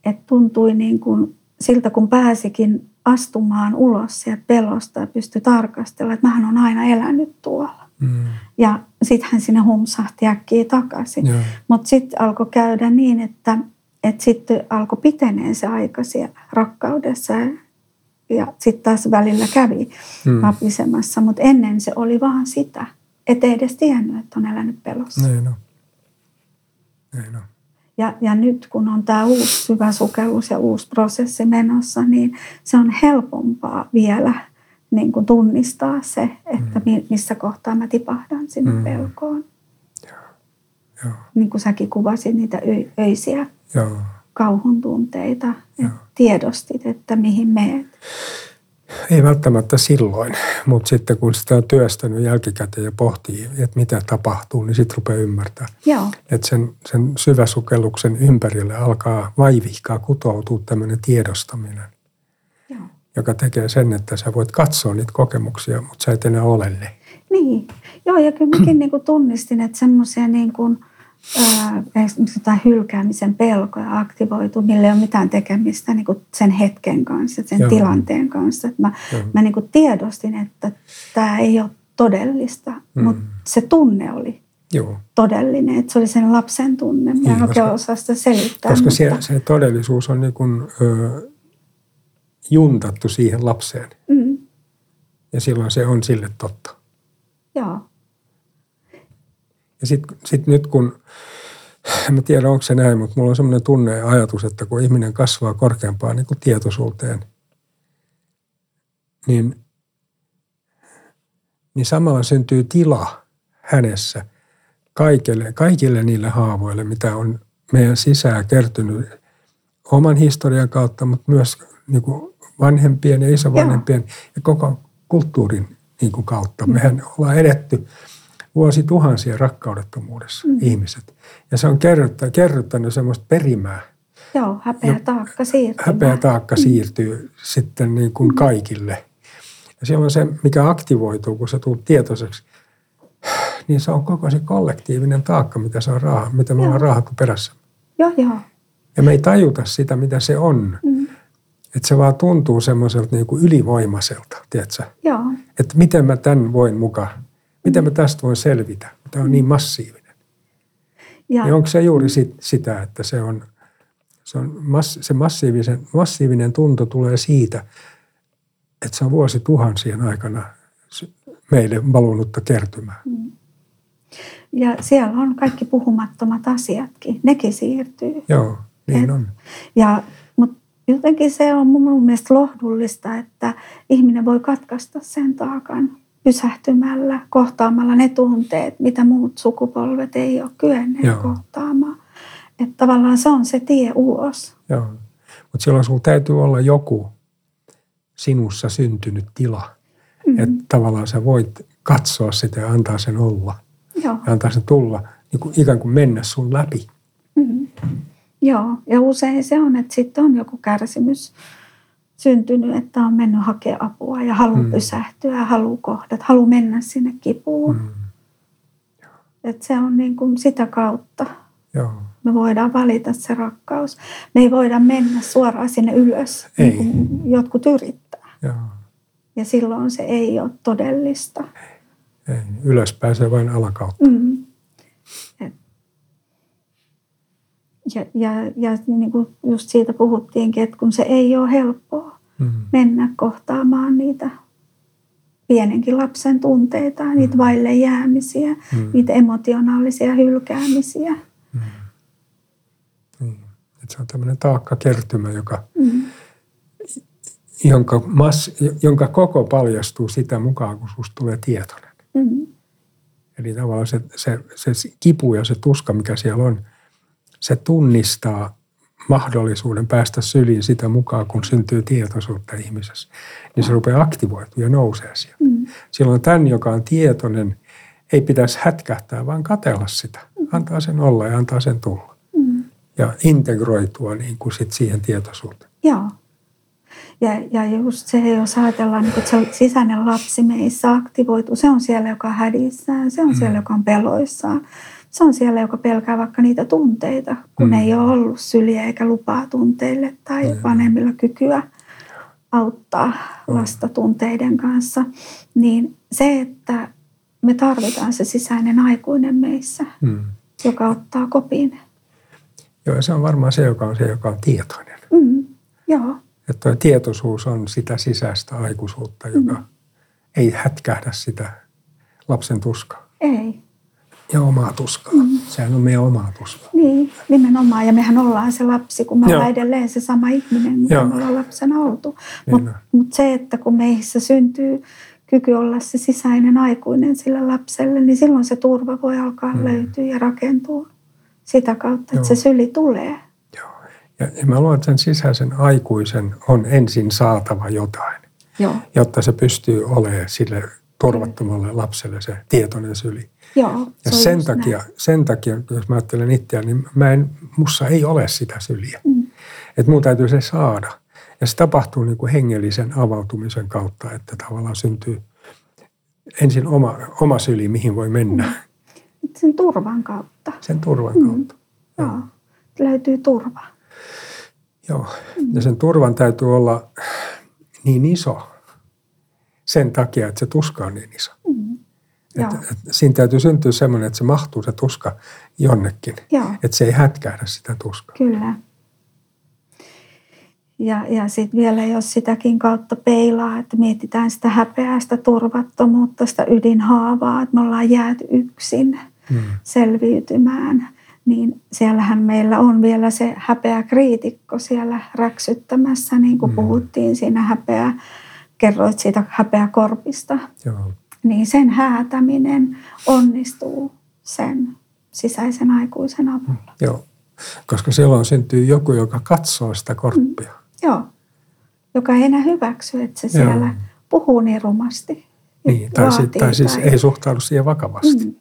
että tuntui niin kuin siltä, kun pääsikin astumaan ulos sieltä pelosta ja pystyi tarkastella, että mähän on aina elänyt tuolla. Mm. Ja sitten hän sinne humsahti äkkiä takaisin. Mutta sitten alkoi käydä niin, että, että sitten alkoi piteneen se aika siellä rakkaudessa ja, ja sitten taas välillä kävi Mm. rapisemassa. Mutta ennen se oli vaan sitä, ettei edes tiennyt, että on elänyt pelossa. näin on. Näin on. Ja, ja nyt kun on tämä uusi syvä sukellus ja uusi prosessi menossa, niin se on helpompaa vielä niin kuin tunnistaa se, että mi- missä kohtaa mä tipahdan sinne Mm. pelkoon. Joo, Niin kuin säkin kuvasit niitä öisiä joo. kauhun tunteita, Joo. että tiedostit, että mihin meet. Ei välttämättä silloin, mutta sitten kun sitä on työstänyt jälkikäteen ja pohtii, että mitä tapahtuu, niin sitten rupeaa ymmärtää. Joo, Että sen, sen syväsukelluksen ympärille alkaa vaivihkaa kutoutua tämmöinen tiedostaminen, joo. joka tekee sen, että sä voit katsoa niitä kokemuksia, mutta sä et enää ole ne. Niin, joo ja kyllä mäkin niin tunnistin, että semmoisia niin kuin, ää, hylkäämisen pelkoja aktivoitu, millä ei ole mitään tekemistä niin kuin sen hetken kanssa, sen Joo. tilanteen kanssa. Että mä, Joo. mä niin kuin tiedostin, että tämä ei ole todellista, Mm. mutta se tunne oli Joo, todellinen, että se oli sen lapsen tunne. Mä Niin, en oikein koska- osaa sitä selittää. koska mutta, se, se todellisuus on niin kuin, ö, juntattu siihen lapseen mm, ja silloin se on sille totta. joo. Ja sitten sit nyt kun, en tiedä onko se näin, mutta mulla on semmoinen tunne ja ajatus, että kun ihminen kasvaa korkeampaan niin kuin tietoisuuteen, niin, niin samalla syntyy tila hänessä kaikille, kaikille niille haavoille, mitä on meidän sisään kertynyt oman historian kautta, mutta myös niin kuin vanhempien ja isovanhempien Joo. ja koko kulttuurin niin kuin kautta. Mehän ollaan edetty vuosituhansia rakkaudettomuudessa mm. ihmiset. Ja se on kerryttänyt, kerryttänyt semmoista perimää. Joo, häpeä taakka siirtyy. Häpeä taakka mm. siirtyy sitten niin kuin mm. kaikille. Ja silloin se, mikä aktivoituu, kun se tulee tietoiseksi, niin se on koko se kollektiivinen taakka, mitä, se on raha, mitä me ollaan raahattu perässä. Joo, joo. Ja me ei tajuta sitä, mitä se on. Mm. Että se vaan tuntuu semmoiselta niin kuin ylivoimaiselta, tiedätkö? Joo. Että miten mä tämän voin mukaan, miten mä tästä voin selvitä. Tämä on niin massiivinen. Ja, ja onko se juuri sit, sitä, että se on, se, on mass, se massiivisen, massiivinen tunto tulee siitä, että se on vuosituhansien aikana meille valunutta kertymää. Mm. Ja siellä on kaikki puhumattomat asiatkin, nekin siirtyy. Joo, niin Et, on. Ja, mutta jotenkin se on mun mielestä lohdullista, että ihminen voi katkaista sen taakan pysähtymällä, kohtaamalla ne tunteet, mitä muut sukupolvet ei ole kyenneet Joo. kohtaamaan. Että tavallaan se on se tie ulos. Joo, mutta silloin sinulla täytyy olla joku sinussa syntynyt tila. Mm. Että tavallaan sä voit katsoa sitä ja antaa sen olla. Joo. Ja antaa sen tulla, niin kuin ikään kuin mennä sun läpi. Mm. Joo, ja usein se on, että sitten on joku kärsimys syntynyt, että on mennyt hakea apua ja haluaa mm. pysähtyä, haluaa kohdata, haluaa mennä sinne kipuun. Mm. Että se on niin kuin sitä kautta. Joo. Me voidaan valita se rakkaus. Me ei voida mennä suoraan sinne ylös, ei. niin kuin jotkut yrittää. Joo. Ja silloin se ei ole todellista. Ei. Ylös pääsee vain alakautta. Mm. Ja, ja, ja niin kuin just siitä puhuttiinkin, että kun se ei ole helppoa mm. mennä kohtaamaan niitä pienenkin lapsen tunteita, mm. niitä vaille jäämisiä, mm. niitä emotionaalisia hylkäämisiä. Mm. Niin. Että se on tämmöinen taakkakertymä, joka, mm. jonka, mass, jonka koko paljastuu sitä mukaan, kun sinusta tulee tietoinen. Mm. Eli tavallaan se, se, se kipu ja se tuska, mikä siellä on – se tunnistaa mahdollisuuden päästä syliin sitä mukaan, kun syntyy tietoisuutta ihmisessä, niin se rupeaa aktivoitua ja nousee sieltä. Mm. Silloin tämän, joka on tietoinen, ei pitäisi hätkähtää, vaan katella sitä. Mm. Antaa sen olla ja antaa sen tulla. Mm. Ja integroitua niin kuin sit siihen tietoisuuteen. Joo. Ja, ja just se, jos ajatellaan, niin että se sisäinen lapsi meissä aktivoituu, se on siellä, joka on hädissään, se on mm. siellä, joka on peloissaan se on siellä, joka pelkää vaikka niitä tunteita, kun mm. ei ole ollut syliä eikä lupaa tunteille tai mm. vanhemmilla kykyä auttaa mm. lasta tunteiden kanssa. Niin se, että me tarvitaan se sisäinen aikuinen meissä, mm. joka ottaa kopin. Joo, se on varmaan se, joka on se, joka on tietoinen. Mm. Joo. Että tuo tietoisuus on sitä sisäistä aikuisuutta, joka mm. ei hätkähdä sitä lapsen tuskaa. Ei ja omaa tuskaa. Mm. Sehän on meidän omaa tuskaa. Niin, nimenomaan. Ja mehän ollaan se lapsi, kun me Joo. ollaan edelleen se sama ihminen, mitä me ollaan lapsena oltu. Mutta mut se, että kun meissä syntyy kyky olla se sisäinen aikuinen sille lapselle, niin silloin se turva voi alkaa mm. löytyä ja rakentua sitä kautta, Joo. että se syli tulee. Joo. Ja, ja mä luulen, että sen sisäisen aikuisen on ensin saatava jotain, Joo. jotta se pystyy olemaan sille turvattomalle lapselle se tietoinen syli. Joo, ja sen takia, sen takia, jos mä ajattelen itseäni, niin mä en, mussa ei ole sitä syliä. Mm. Että mun täytyy se saada. Ja se tapahtuu niin kuin hengellisen avautumisen kautta, että tavallaan syntyy ensin oma, oma syli, mihin voi mennä. Mm. Sen turvan kautta. Sen turvan mm. kautta. Joo. Joo. Löytyy turva. Joo. Mm. Ja sen turvan täytyy olla niin iso sen takia, että se tuska on niin iso. Mm. Et, et siinä täytyy syntyä semmoinen, että se mahtuu se tuska jonnekin. Joo. Että se ei hätkähdä sitä tuskaa. Kyllä. Ja, ja sitten vielä, jos sitäkin kautta peilaa, että mietitään sitä häpeää, sitä turvattomuutta, sitä ydinhaavaa, että me ollaan jääty yksin. mm. selviytymään, niin siellähän meillä on vielä se häpeä kriitikko siellä räksyttämässä, niin kuin mm. puhuttiin siinä häpeä, kerroit siitä häpeäkorpista. Joo. Niin sen häätäminen onnistuu sen sisäisen aikuisen avulla. Mm. Joo, koska silloin syntyy joku, joka katsoo sitä korppia. Mm. Joo, joka ei enää hyväksy, että se siellä Joo. puhuu niin rumasti. Niin, tai, vaatii, si- tai siis ei suhtaudu siihen vakavasti. Mm.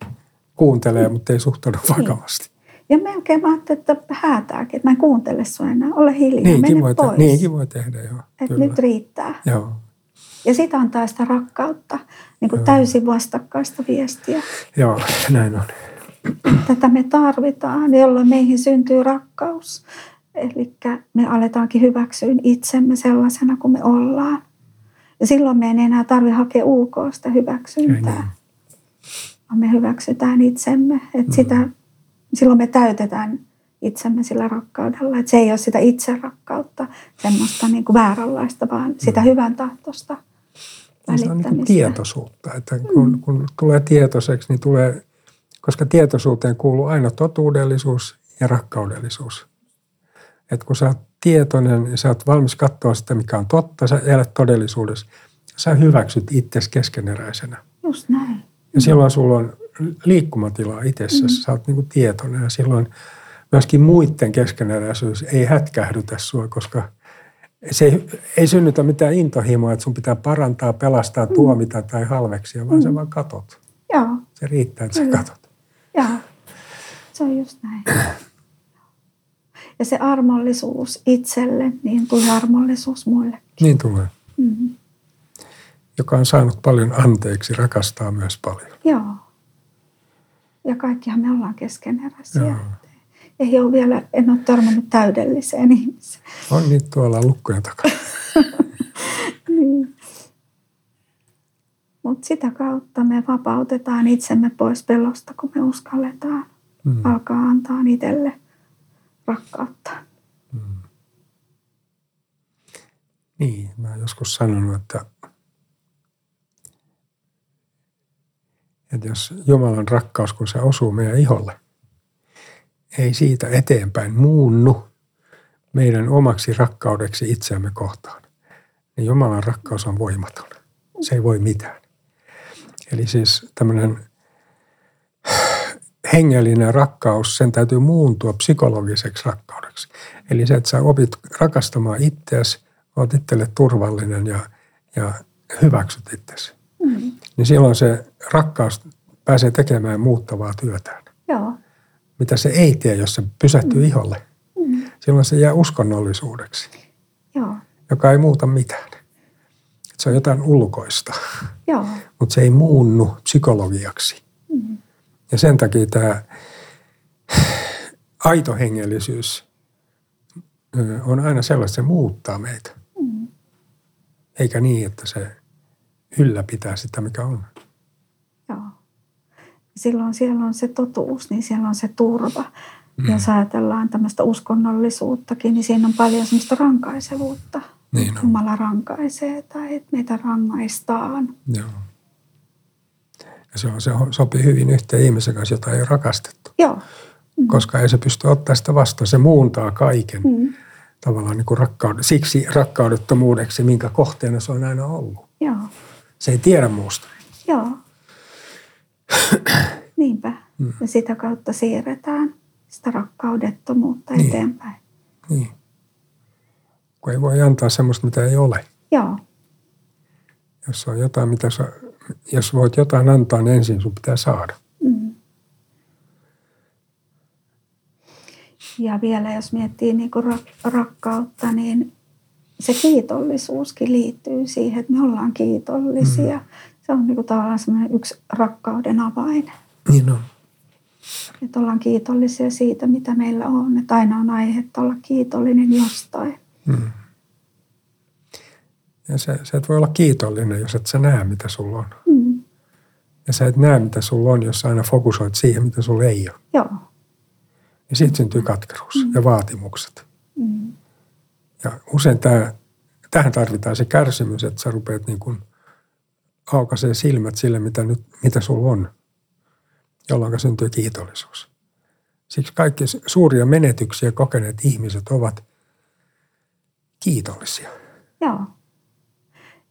Kuuntelee, mm. mutta ei suhtaudu niin. vakavasti. Ja melkein mä ajattelin, että häätääkin, että mä en kuuntele sua enää, ole hiljaa, niinkin mene voi pois. Te- niinkin voi tehdä, joo. Että nyt riittää. Joo. Ja sitä antaa sitä rakkautta, niin kuin täysin vastakkaista viestiä. Joo, näin on. Tätä me tarvitaan, jolloin meihin syntyy rakkaus. Eli me aletaankin hyväksyä itsemme sellaisena kuin me ollaan. Ja silloin me ei enää tarvitse hakea UKsta hyväksyntää. Niin. Vaan me hyväksytään itsemme. Että mm. sitä, silloin me täytetään itsemme sillä rakkaudella. Että se ei ole sitä itse rakkautta, semmoista niin kuin vääränlaista, vaan sitä mm. hyvän tahtosta Se on niin tietoisuutta. Että kun, mm. kun tulee tietoiseksi, niin tulee, koska tietoisuuteen kuuluu aina totuudellisuus ja rakkaudellisuus. Että kun sä oot tietoinen ja sä oot valmis katsoa sitä, mikä on totta, sä elät todellisuudessa. Sä hyväksyt itsesi keskeneräisenä. Just näin. Ja silloin sulla on liikkumatilaa itsessä, mm. sä oot niin tietoinen ja silloin myöskin muiden keskeneräisyys ei hätkähdytä sua, koska se ei, synnytä mitään intohimoa, että sun pitää parantaa, pelastaa, mm. tuomita tai halveksia, vaan mm. sä vaan katot. Joo. Se riittää, että Kyllä. sä katot. Joo, se on just näin. Ja se armollisuus itselle, niin tulee armollisuus muillekin. Niin tulee. Mm-hmm. Joka on saanut paljon anteeksi, rakastaa myös paljon. Joo. Ja kaikkihan me ollaan keskeneräisiä. Joo. Ei ole vielä, en ole törmännyt täydelliseen ihmiseen. On niitä tuolla lukkojen takana. niin. Mutta sitä kautta me vapautetaan itsemme pois pelosta, kun me uskalletaan mm. alkaa antaa itselle rakkautta. Hmm. Niin, mä oon joskus sanonut, että, että jos Jumalan rakkaus, kun se osuu meidän iholle, ei siitä eteenpäin muunnu meidän omaksi rakkaudeksi itseämme kohtaan, niin Jumalan rakkaus on voimaton. Se ei voi mitään. Eli siis tämmöinen hengellinen rakkaus, sen täytyy muuntua psykologiseksi rakkaudeksi. Eli se, että sä opit rakastamaan itseäsi, oot itselle turvallinen ja, ja hyväksyt itsesi. Mm. Niin silloin se rakkaus pääsee tekemään muuttavaa työtään. Joo. Mitä se ei tee, jos se pysähtyy mm. iholle. Mm. Silloin se jää uskonnollisuudeksi, Joo. joka ei muuta mitään. Se on jotain ulkoista, Joo. mutta se ei muunnu psykologiaksi. Mm. Ja sen takia tämä aito hengellisyys on aina sellaista, se muuttaa meitä. Mm. Eikä niin, että se ylläpitää sitä, mikä on. Silloin siellä on se totuus, niin siellä on se turva. Mm. Jos ajatellaan tämmöistä uskonnollisuuttakin, niin siinä on paljon semmoista rankaisevuutta. Niin on. Jumala rankaisee tai että meitä rangaistaan. Joo. Ja se, on, se sopii hyvin yhteen ihmisen kanssa, jota ei ole rakastettu. Joo. Mm. Koska ei se pysty ottaa sitä vastaan. Se muuntaa kaiken mm. tavallaan niin kuin rakkaud- siksi rakkaudettomuudeksi, minkä kohteena se on aina ollut. Joo. Se ei tiedä muusta. Joo. Niinpä. Mm. Ja sitä kautta siirretään sitä rakkaudettomuutta niin. eteenpäin. Niin. Kun ei voi antaa semmoista, mitä ei ole. Joo. Jos on jotain, mitä sä jos voit jotain antaa, niin ensin sun pitää saada. Mm. Ja vielä jos miettii niin kuin rakkautta, niin se kiitollisuuskin liittyy siihen, että me ollaan kiitollisia. Mm. Se on niin kuin tavallaan yksi rakkauden avain. Niin on. Että ollaan kiitollisia siitä, mitä meillä on. Että aina on aihetta olla kiitollinen jostain. Mm. Ja sä, sä et voi olla kiitollinen, jos et sä näe, mitä sulla on. Mm. Ja sä et näe, mitä sulla on, jos sä aina fokusoit siihen, mitä sulla ei ole. Joo. Ja sitten syntyy katkeruus mm. ja vaatimukset. Mm. Ja usein tää, tähän tarvitaan se kärsimys, että sä rupeat niin kuin aukaisee silmät sille, mitä, nyt, mitä sulla on. jolloin syntyy kiitollisuus. Siksi kaikki suuria menetyksiä kokeneet ihmiset ovat kiitollisia. Joo.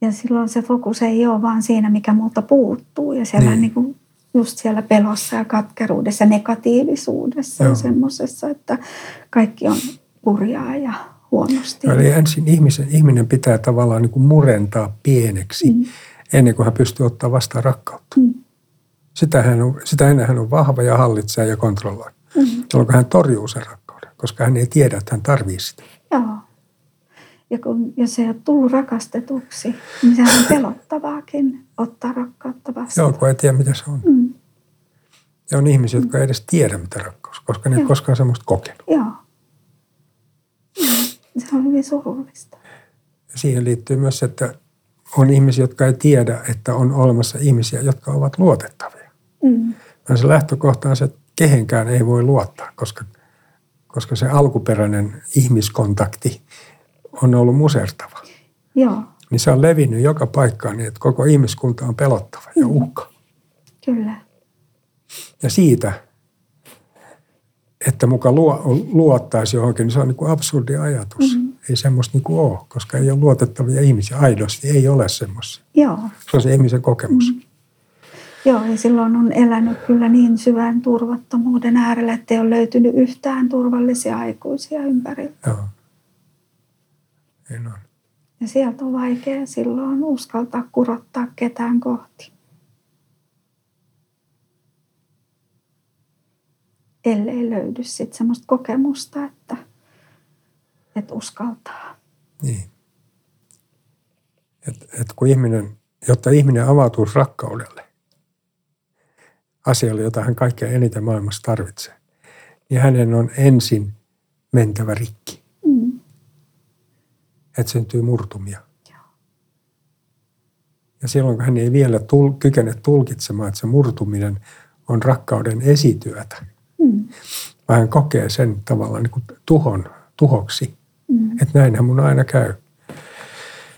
Ja silloin se fokus ei ole vaan siinä, mikä muuta puuttuu. Ja siellä niin. Niin kuin just siellä pelossa ja katkeruudessa negatiivisuudessa Joo. ja semmoisessa, että kaikki on kurjaa ja huonosti. Eli ensin ihmisen, ihminen pitää tavallaan niin kuin murentaa pieneksi mm. Ennen kuin hän pystyy ottaa vastaan rakkautta. Mm. Sitä, hän on, sitä ennen hän on vahva ja hallitsee ja kontrolloi. Mm. Silloin kun hän torjuu sen rakkauden, koska hän ei tiedä, että hän tarvitsee sitä. Joo. Ja kun, jos ei ole tullut rakastetuksi, niin sehän on pelottavaakin ottaa rakkautta vastaan. Joo, kun ei tiedä, mitä se on. Mm. Ja on ihmisiä, jotka ei edes tiedä, mitä rakkaus, koska ne ei koskaan semmoista kokenut. Joo. Se on hyvin surullista. Ja siihen liittyy myös se, että on ihmisiä, jotka ei tiedä, että on olemassa ihmisiä, jotka ovat luotettavia. Mm. Ja se lähtökohta on se, että kehenkään ei voi luottaa, koska, koska se alkuperäinen ihmiskontakti on ollut musertava. Joo. Niin se on levinnyt joka paikkaan niin, että koko ihmiskunta on pelottava ja mm. uhka. Kyllä. Ja siitä, että muka luo, luottaisi johonkin, niin se on niin kuin absurdi ajatus. Mm-hmm. Ei semmoista niin ole, koska ei ole luotettavia ihmisiä. Aidosti ei ole semmoisia. Joo. Se on se ihmisen kokemus. Mm-hmm. Joo, ja silloin on elänyt kyllä niin syvän turvattomuuden äärellä, että ei ole löytynyt yhtään turvallisia aikuisia ympärillä. Joo. Niin on. Ja sieltä on vaikea silloin uskaltaa kurottaa ketään kohti. Ellei löydy sitten semmoista kokemusta, että, että uskaltaa. Niin. Et, et kun ihminen, jotta ihminen avautuu rakkaudelle, asialle, jota hän kaikkein eniten maailmassa tarvitsee, niin hänen on ensin mentävä rikki. Mm. Että syntyy murtumia. Ja silloin, kun hän ei vielä tul- kykene tulkitsemaan, että se murtuminen on rakkauden esityötä, mm. vaan hän kokee sen tavallaan niin kuin tuhon, tuhoksi. Mm. Että näinhän mun aina käy.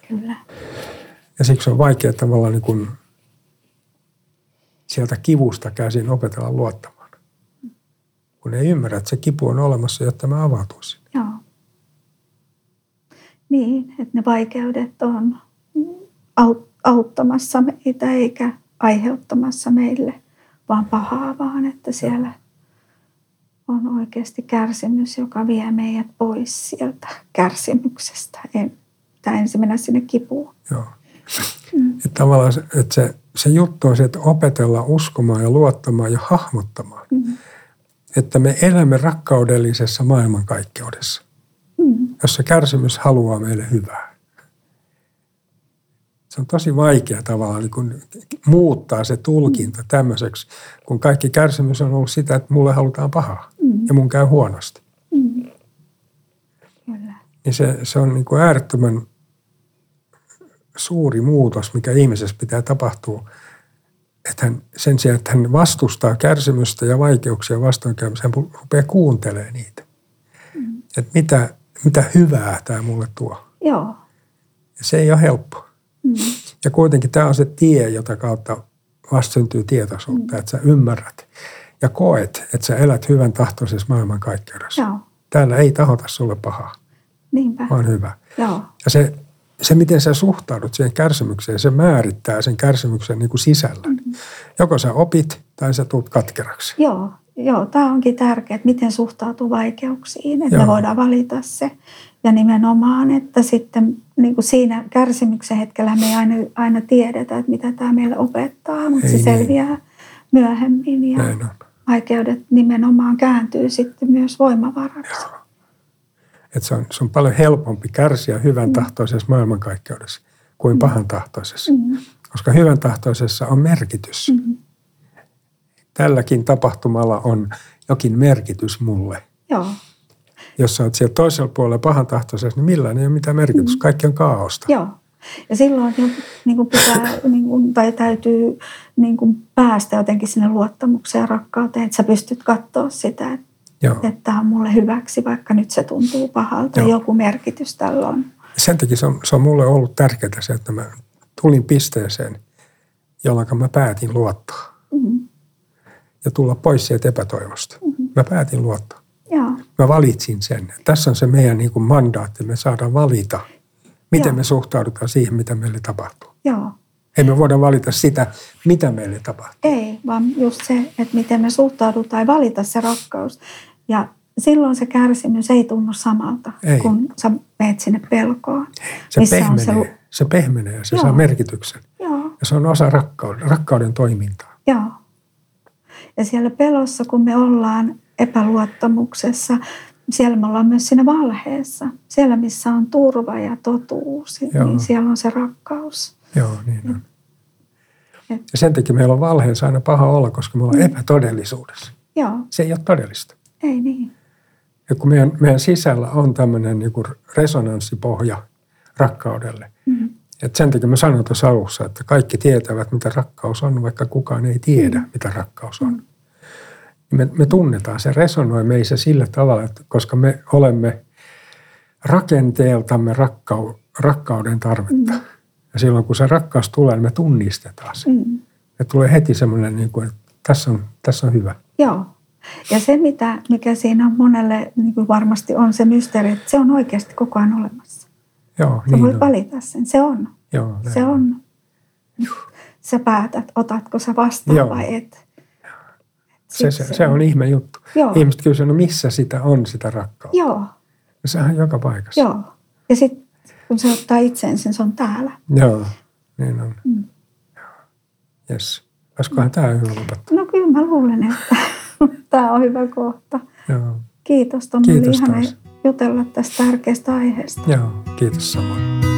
Kyllä. Ja siksi on vaikea tavallaan niin kuin sieltä kivusta käsin opetella luottamaan. Kun ei ymmärrä, että se kipu on olemassa, jotta mä avautuisin. Joo. Niin, että ne vaikeudet on auttamassa meitä eikä aiheuttamassa meille vaan pahaa, vaan että siellä on oikeasti kärsimys, joka vie meidät pois sieltä kärsimyksestä. En, tai ensin mennä sinne kipuun. Joo. Mm. Että tavallaan se, että se se juttu on se, että opetella uskomaan ja luottamaan ja hahmottamaan. Mm. Että me elämme rakkaudellisessa maailmankaikkeudessa, mm. jossa kärsimys haluaa meille hyvää. Se on tosi vaikea tavallaan niin kun muuttaa se tulkinta mm. tämmöiseksi, kun kaikki kärsimys on ollut sitä, että mulle halutaan pahaa mm. ja mun käy huonosti. Mm. Kyllä. Niin se, se on niin kuin äärettömän suuri muutos, mikä ihmisessä pitää tapahtua, että hän, sen sijaan, että hän vastustaa kärsimystä ja vaikeuksia vastoinkäymistä, hän rupeaa kuuntelemaan niitä. Mm. Että mitä, mitä hyvää tämä mulle tuo. Joo. Ja se ei ole helppo. Mm. Ja kuitenkin tämä on se tie, jota kautta vasta syntyy tietoisuutta, mm. että sä ymmärrät ja koet, että sä elät hyvän tahtoisessa maailmankaikkeudessa. Joo. Täällä ei tahota sulle pahaa, Niinpä. vaan hyvä. Joo. Ja se se, miten sä suhtaudut siihen kärsimykseen, se määrittää sen kärsimyksen niin kuin sisällön. Mm-hmm. Joko sä opit tai sä tulet katkeraksi. Joo, joo tämä onkin tärkeää, että miten suhtautuu vaikeuksiin, että joo. me voidaan valita se. Ja nimenomaan, että sitten niin kuin siinä kärsimyksen hetkellä me ei aina, aina tiedetä, että mitä tämä meille opettaa, mutta ei se niin. selviää myöhemmin. Ja vaikeudet nimenomaan kääntyy sitten myös voimavaraksi. Joo. Että se on, se on paljon helpompi kärsiä hyvän mm. tahtoisessa maailmankaikkeudessa kuin mm. pahan tahtoisessa. Mm. Koska hyvän tahtoisessa on merkitys. Mm. Tälläkin tapahtumalla on jokin merkitys mulle. Joo. Jos sä oot siellä toisella puolella pahan tahtoisessa, niin millään ei ole mitään merkitystä. Mm. Kaikki on kaaosta. Joo. Ja silloin niin kuin pitää, niin kuin, tai täytyy niin kuin päästä jotenkin sinne luottamukseen ja rakkauteen, että sä pystyt katsoa sitä, että Joo. että tämä on mulle hyväksi, vaikka nyt se tuntuu pahalta. Joo. Joku merkitys tällä on. Sen takia se on, se on mulle ollut tärkeää se, että mä tulin pisteeseen, jolloin mä päätin luottaa. Mm-hmm. ja tulla pois sieltä epätoivosta. Mm-hmm. Mä päätin luottaa. Joo. Mä valitsin sen. Tässä on se meidän niin kuin mandaatti. Me saadaan valita, miten Joo. me suhtaudutaan siihen, mitä meille tapahtuu. Joo. Ei me voida valita sitä, mitä meille tapahtuu. Ei, vaan just se, että miten me suhtaudutaan ja valita se rakkaus. Ja silloin se kärsimys ei tunnu samalta, Ei. kun sä meet sinne pelkoon. Se missä on pehmenee, se lu- se, se pehmenee ja se Joo. saa merkityksen. Joo, Ja se on osa rakkauden, rakkauden toimintaa. joo. Ja siellä pelossa, kun me ollaan epäluottamuksessa, siellä me ollaan myös siinä valheessa. Siellä, missä on turva ja totuus, Joo. niin siellä on se rakkaus. Joo, niin on. Et- Ja sen takia meillä on valheessa aina paha olla, koska me ollaan epätodellisuudessa. Joo, Se ei ole todellista. ei niin. Ja kun meidän, meidän sisällä on tämmöinen niin kuin resonanssipohja rakkaudelle. Mm. Et sen takia mä sanoin tuossa alussa, että kaikki tietävät, mitä rakkaus on, vaikka kukaan ei tiedä, mitä rakkaus on. Me, me tunnetaan, se resonoi meissä sillä tavalla, että koska me olemme rakenteeltamme rakkau, rakkauden tarvetta. Ja silloin kun se rakkaus tulee, niin me tunnistetaan se. Mm. Ja tulee heti semmoinen, niin kuin, että tässä on, tässä on hyvä. Joo. Ja se, mitä, mikä siinä on monelle niin kuin varmasti on se mysteeri, että se on oikeasti koko ajan olemassa. Joo, Sä niin voit on. valita sen. Se on. Joo, Se on. Sä päätät, otatko sä vastaan Joo. vai et. Se, se, se on ihme juttu. Joo. Ihmiset kysyvät, no missä sitä on, sitä rakkautta. Joo, Ja sehän on joka paikassa. joo. Ja sitten kun se ottaa itseen sen, se on täällä. Joo, niin on. Mm. Yes. Olisikohan tämä hyvä lopettaa? No kyllä mä luulen, että tämä on hyvä kohta. Joo. Kiitos oli Kiitos ihana taas. jutella tästä tärkeästä aiheesta. Joo, kiitos samoin.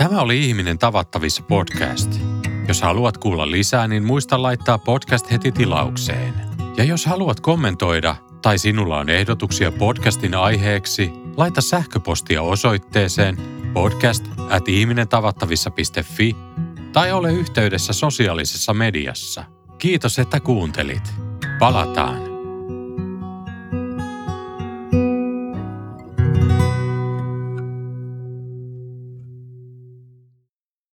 Tämä oli Ihminen tavattavissa podcast. Jos haluat kuulla lisää, niin muista laittaa podcast heti tilaukseen. Ja jos haluat kommentoida tai sinulla on ehdotuksia podcastin aiheeksi, laita sähköpostia osoitteeseen podcast at tai ole yhteydessä sosiaalisessa mediassa. Kiitos, että kuuntelit. Palataan.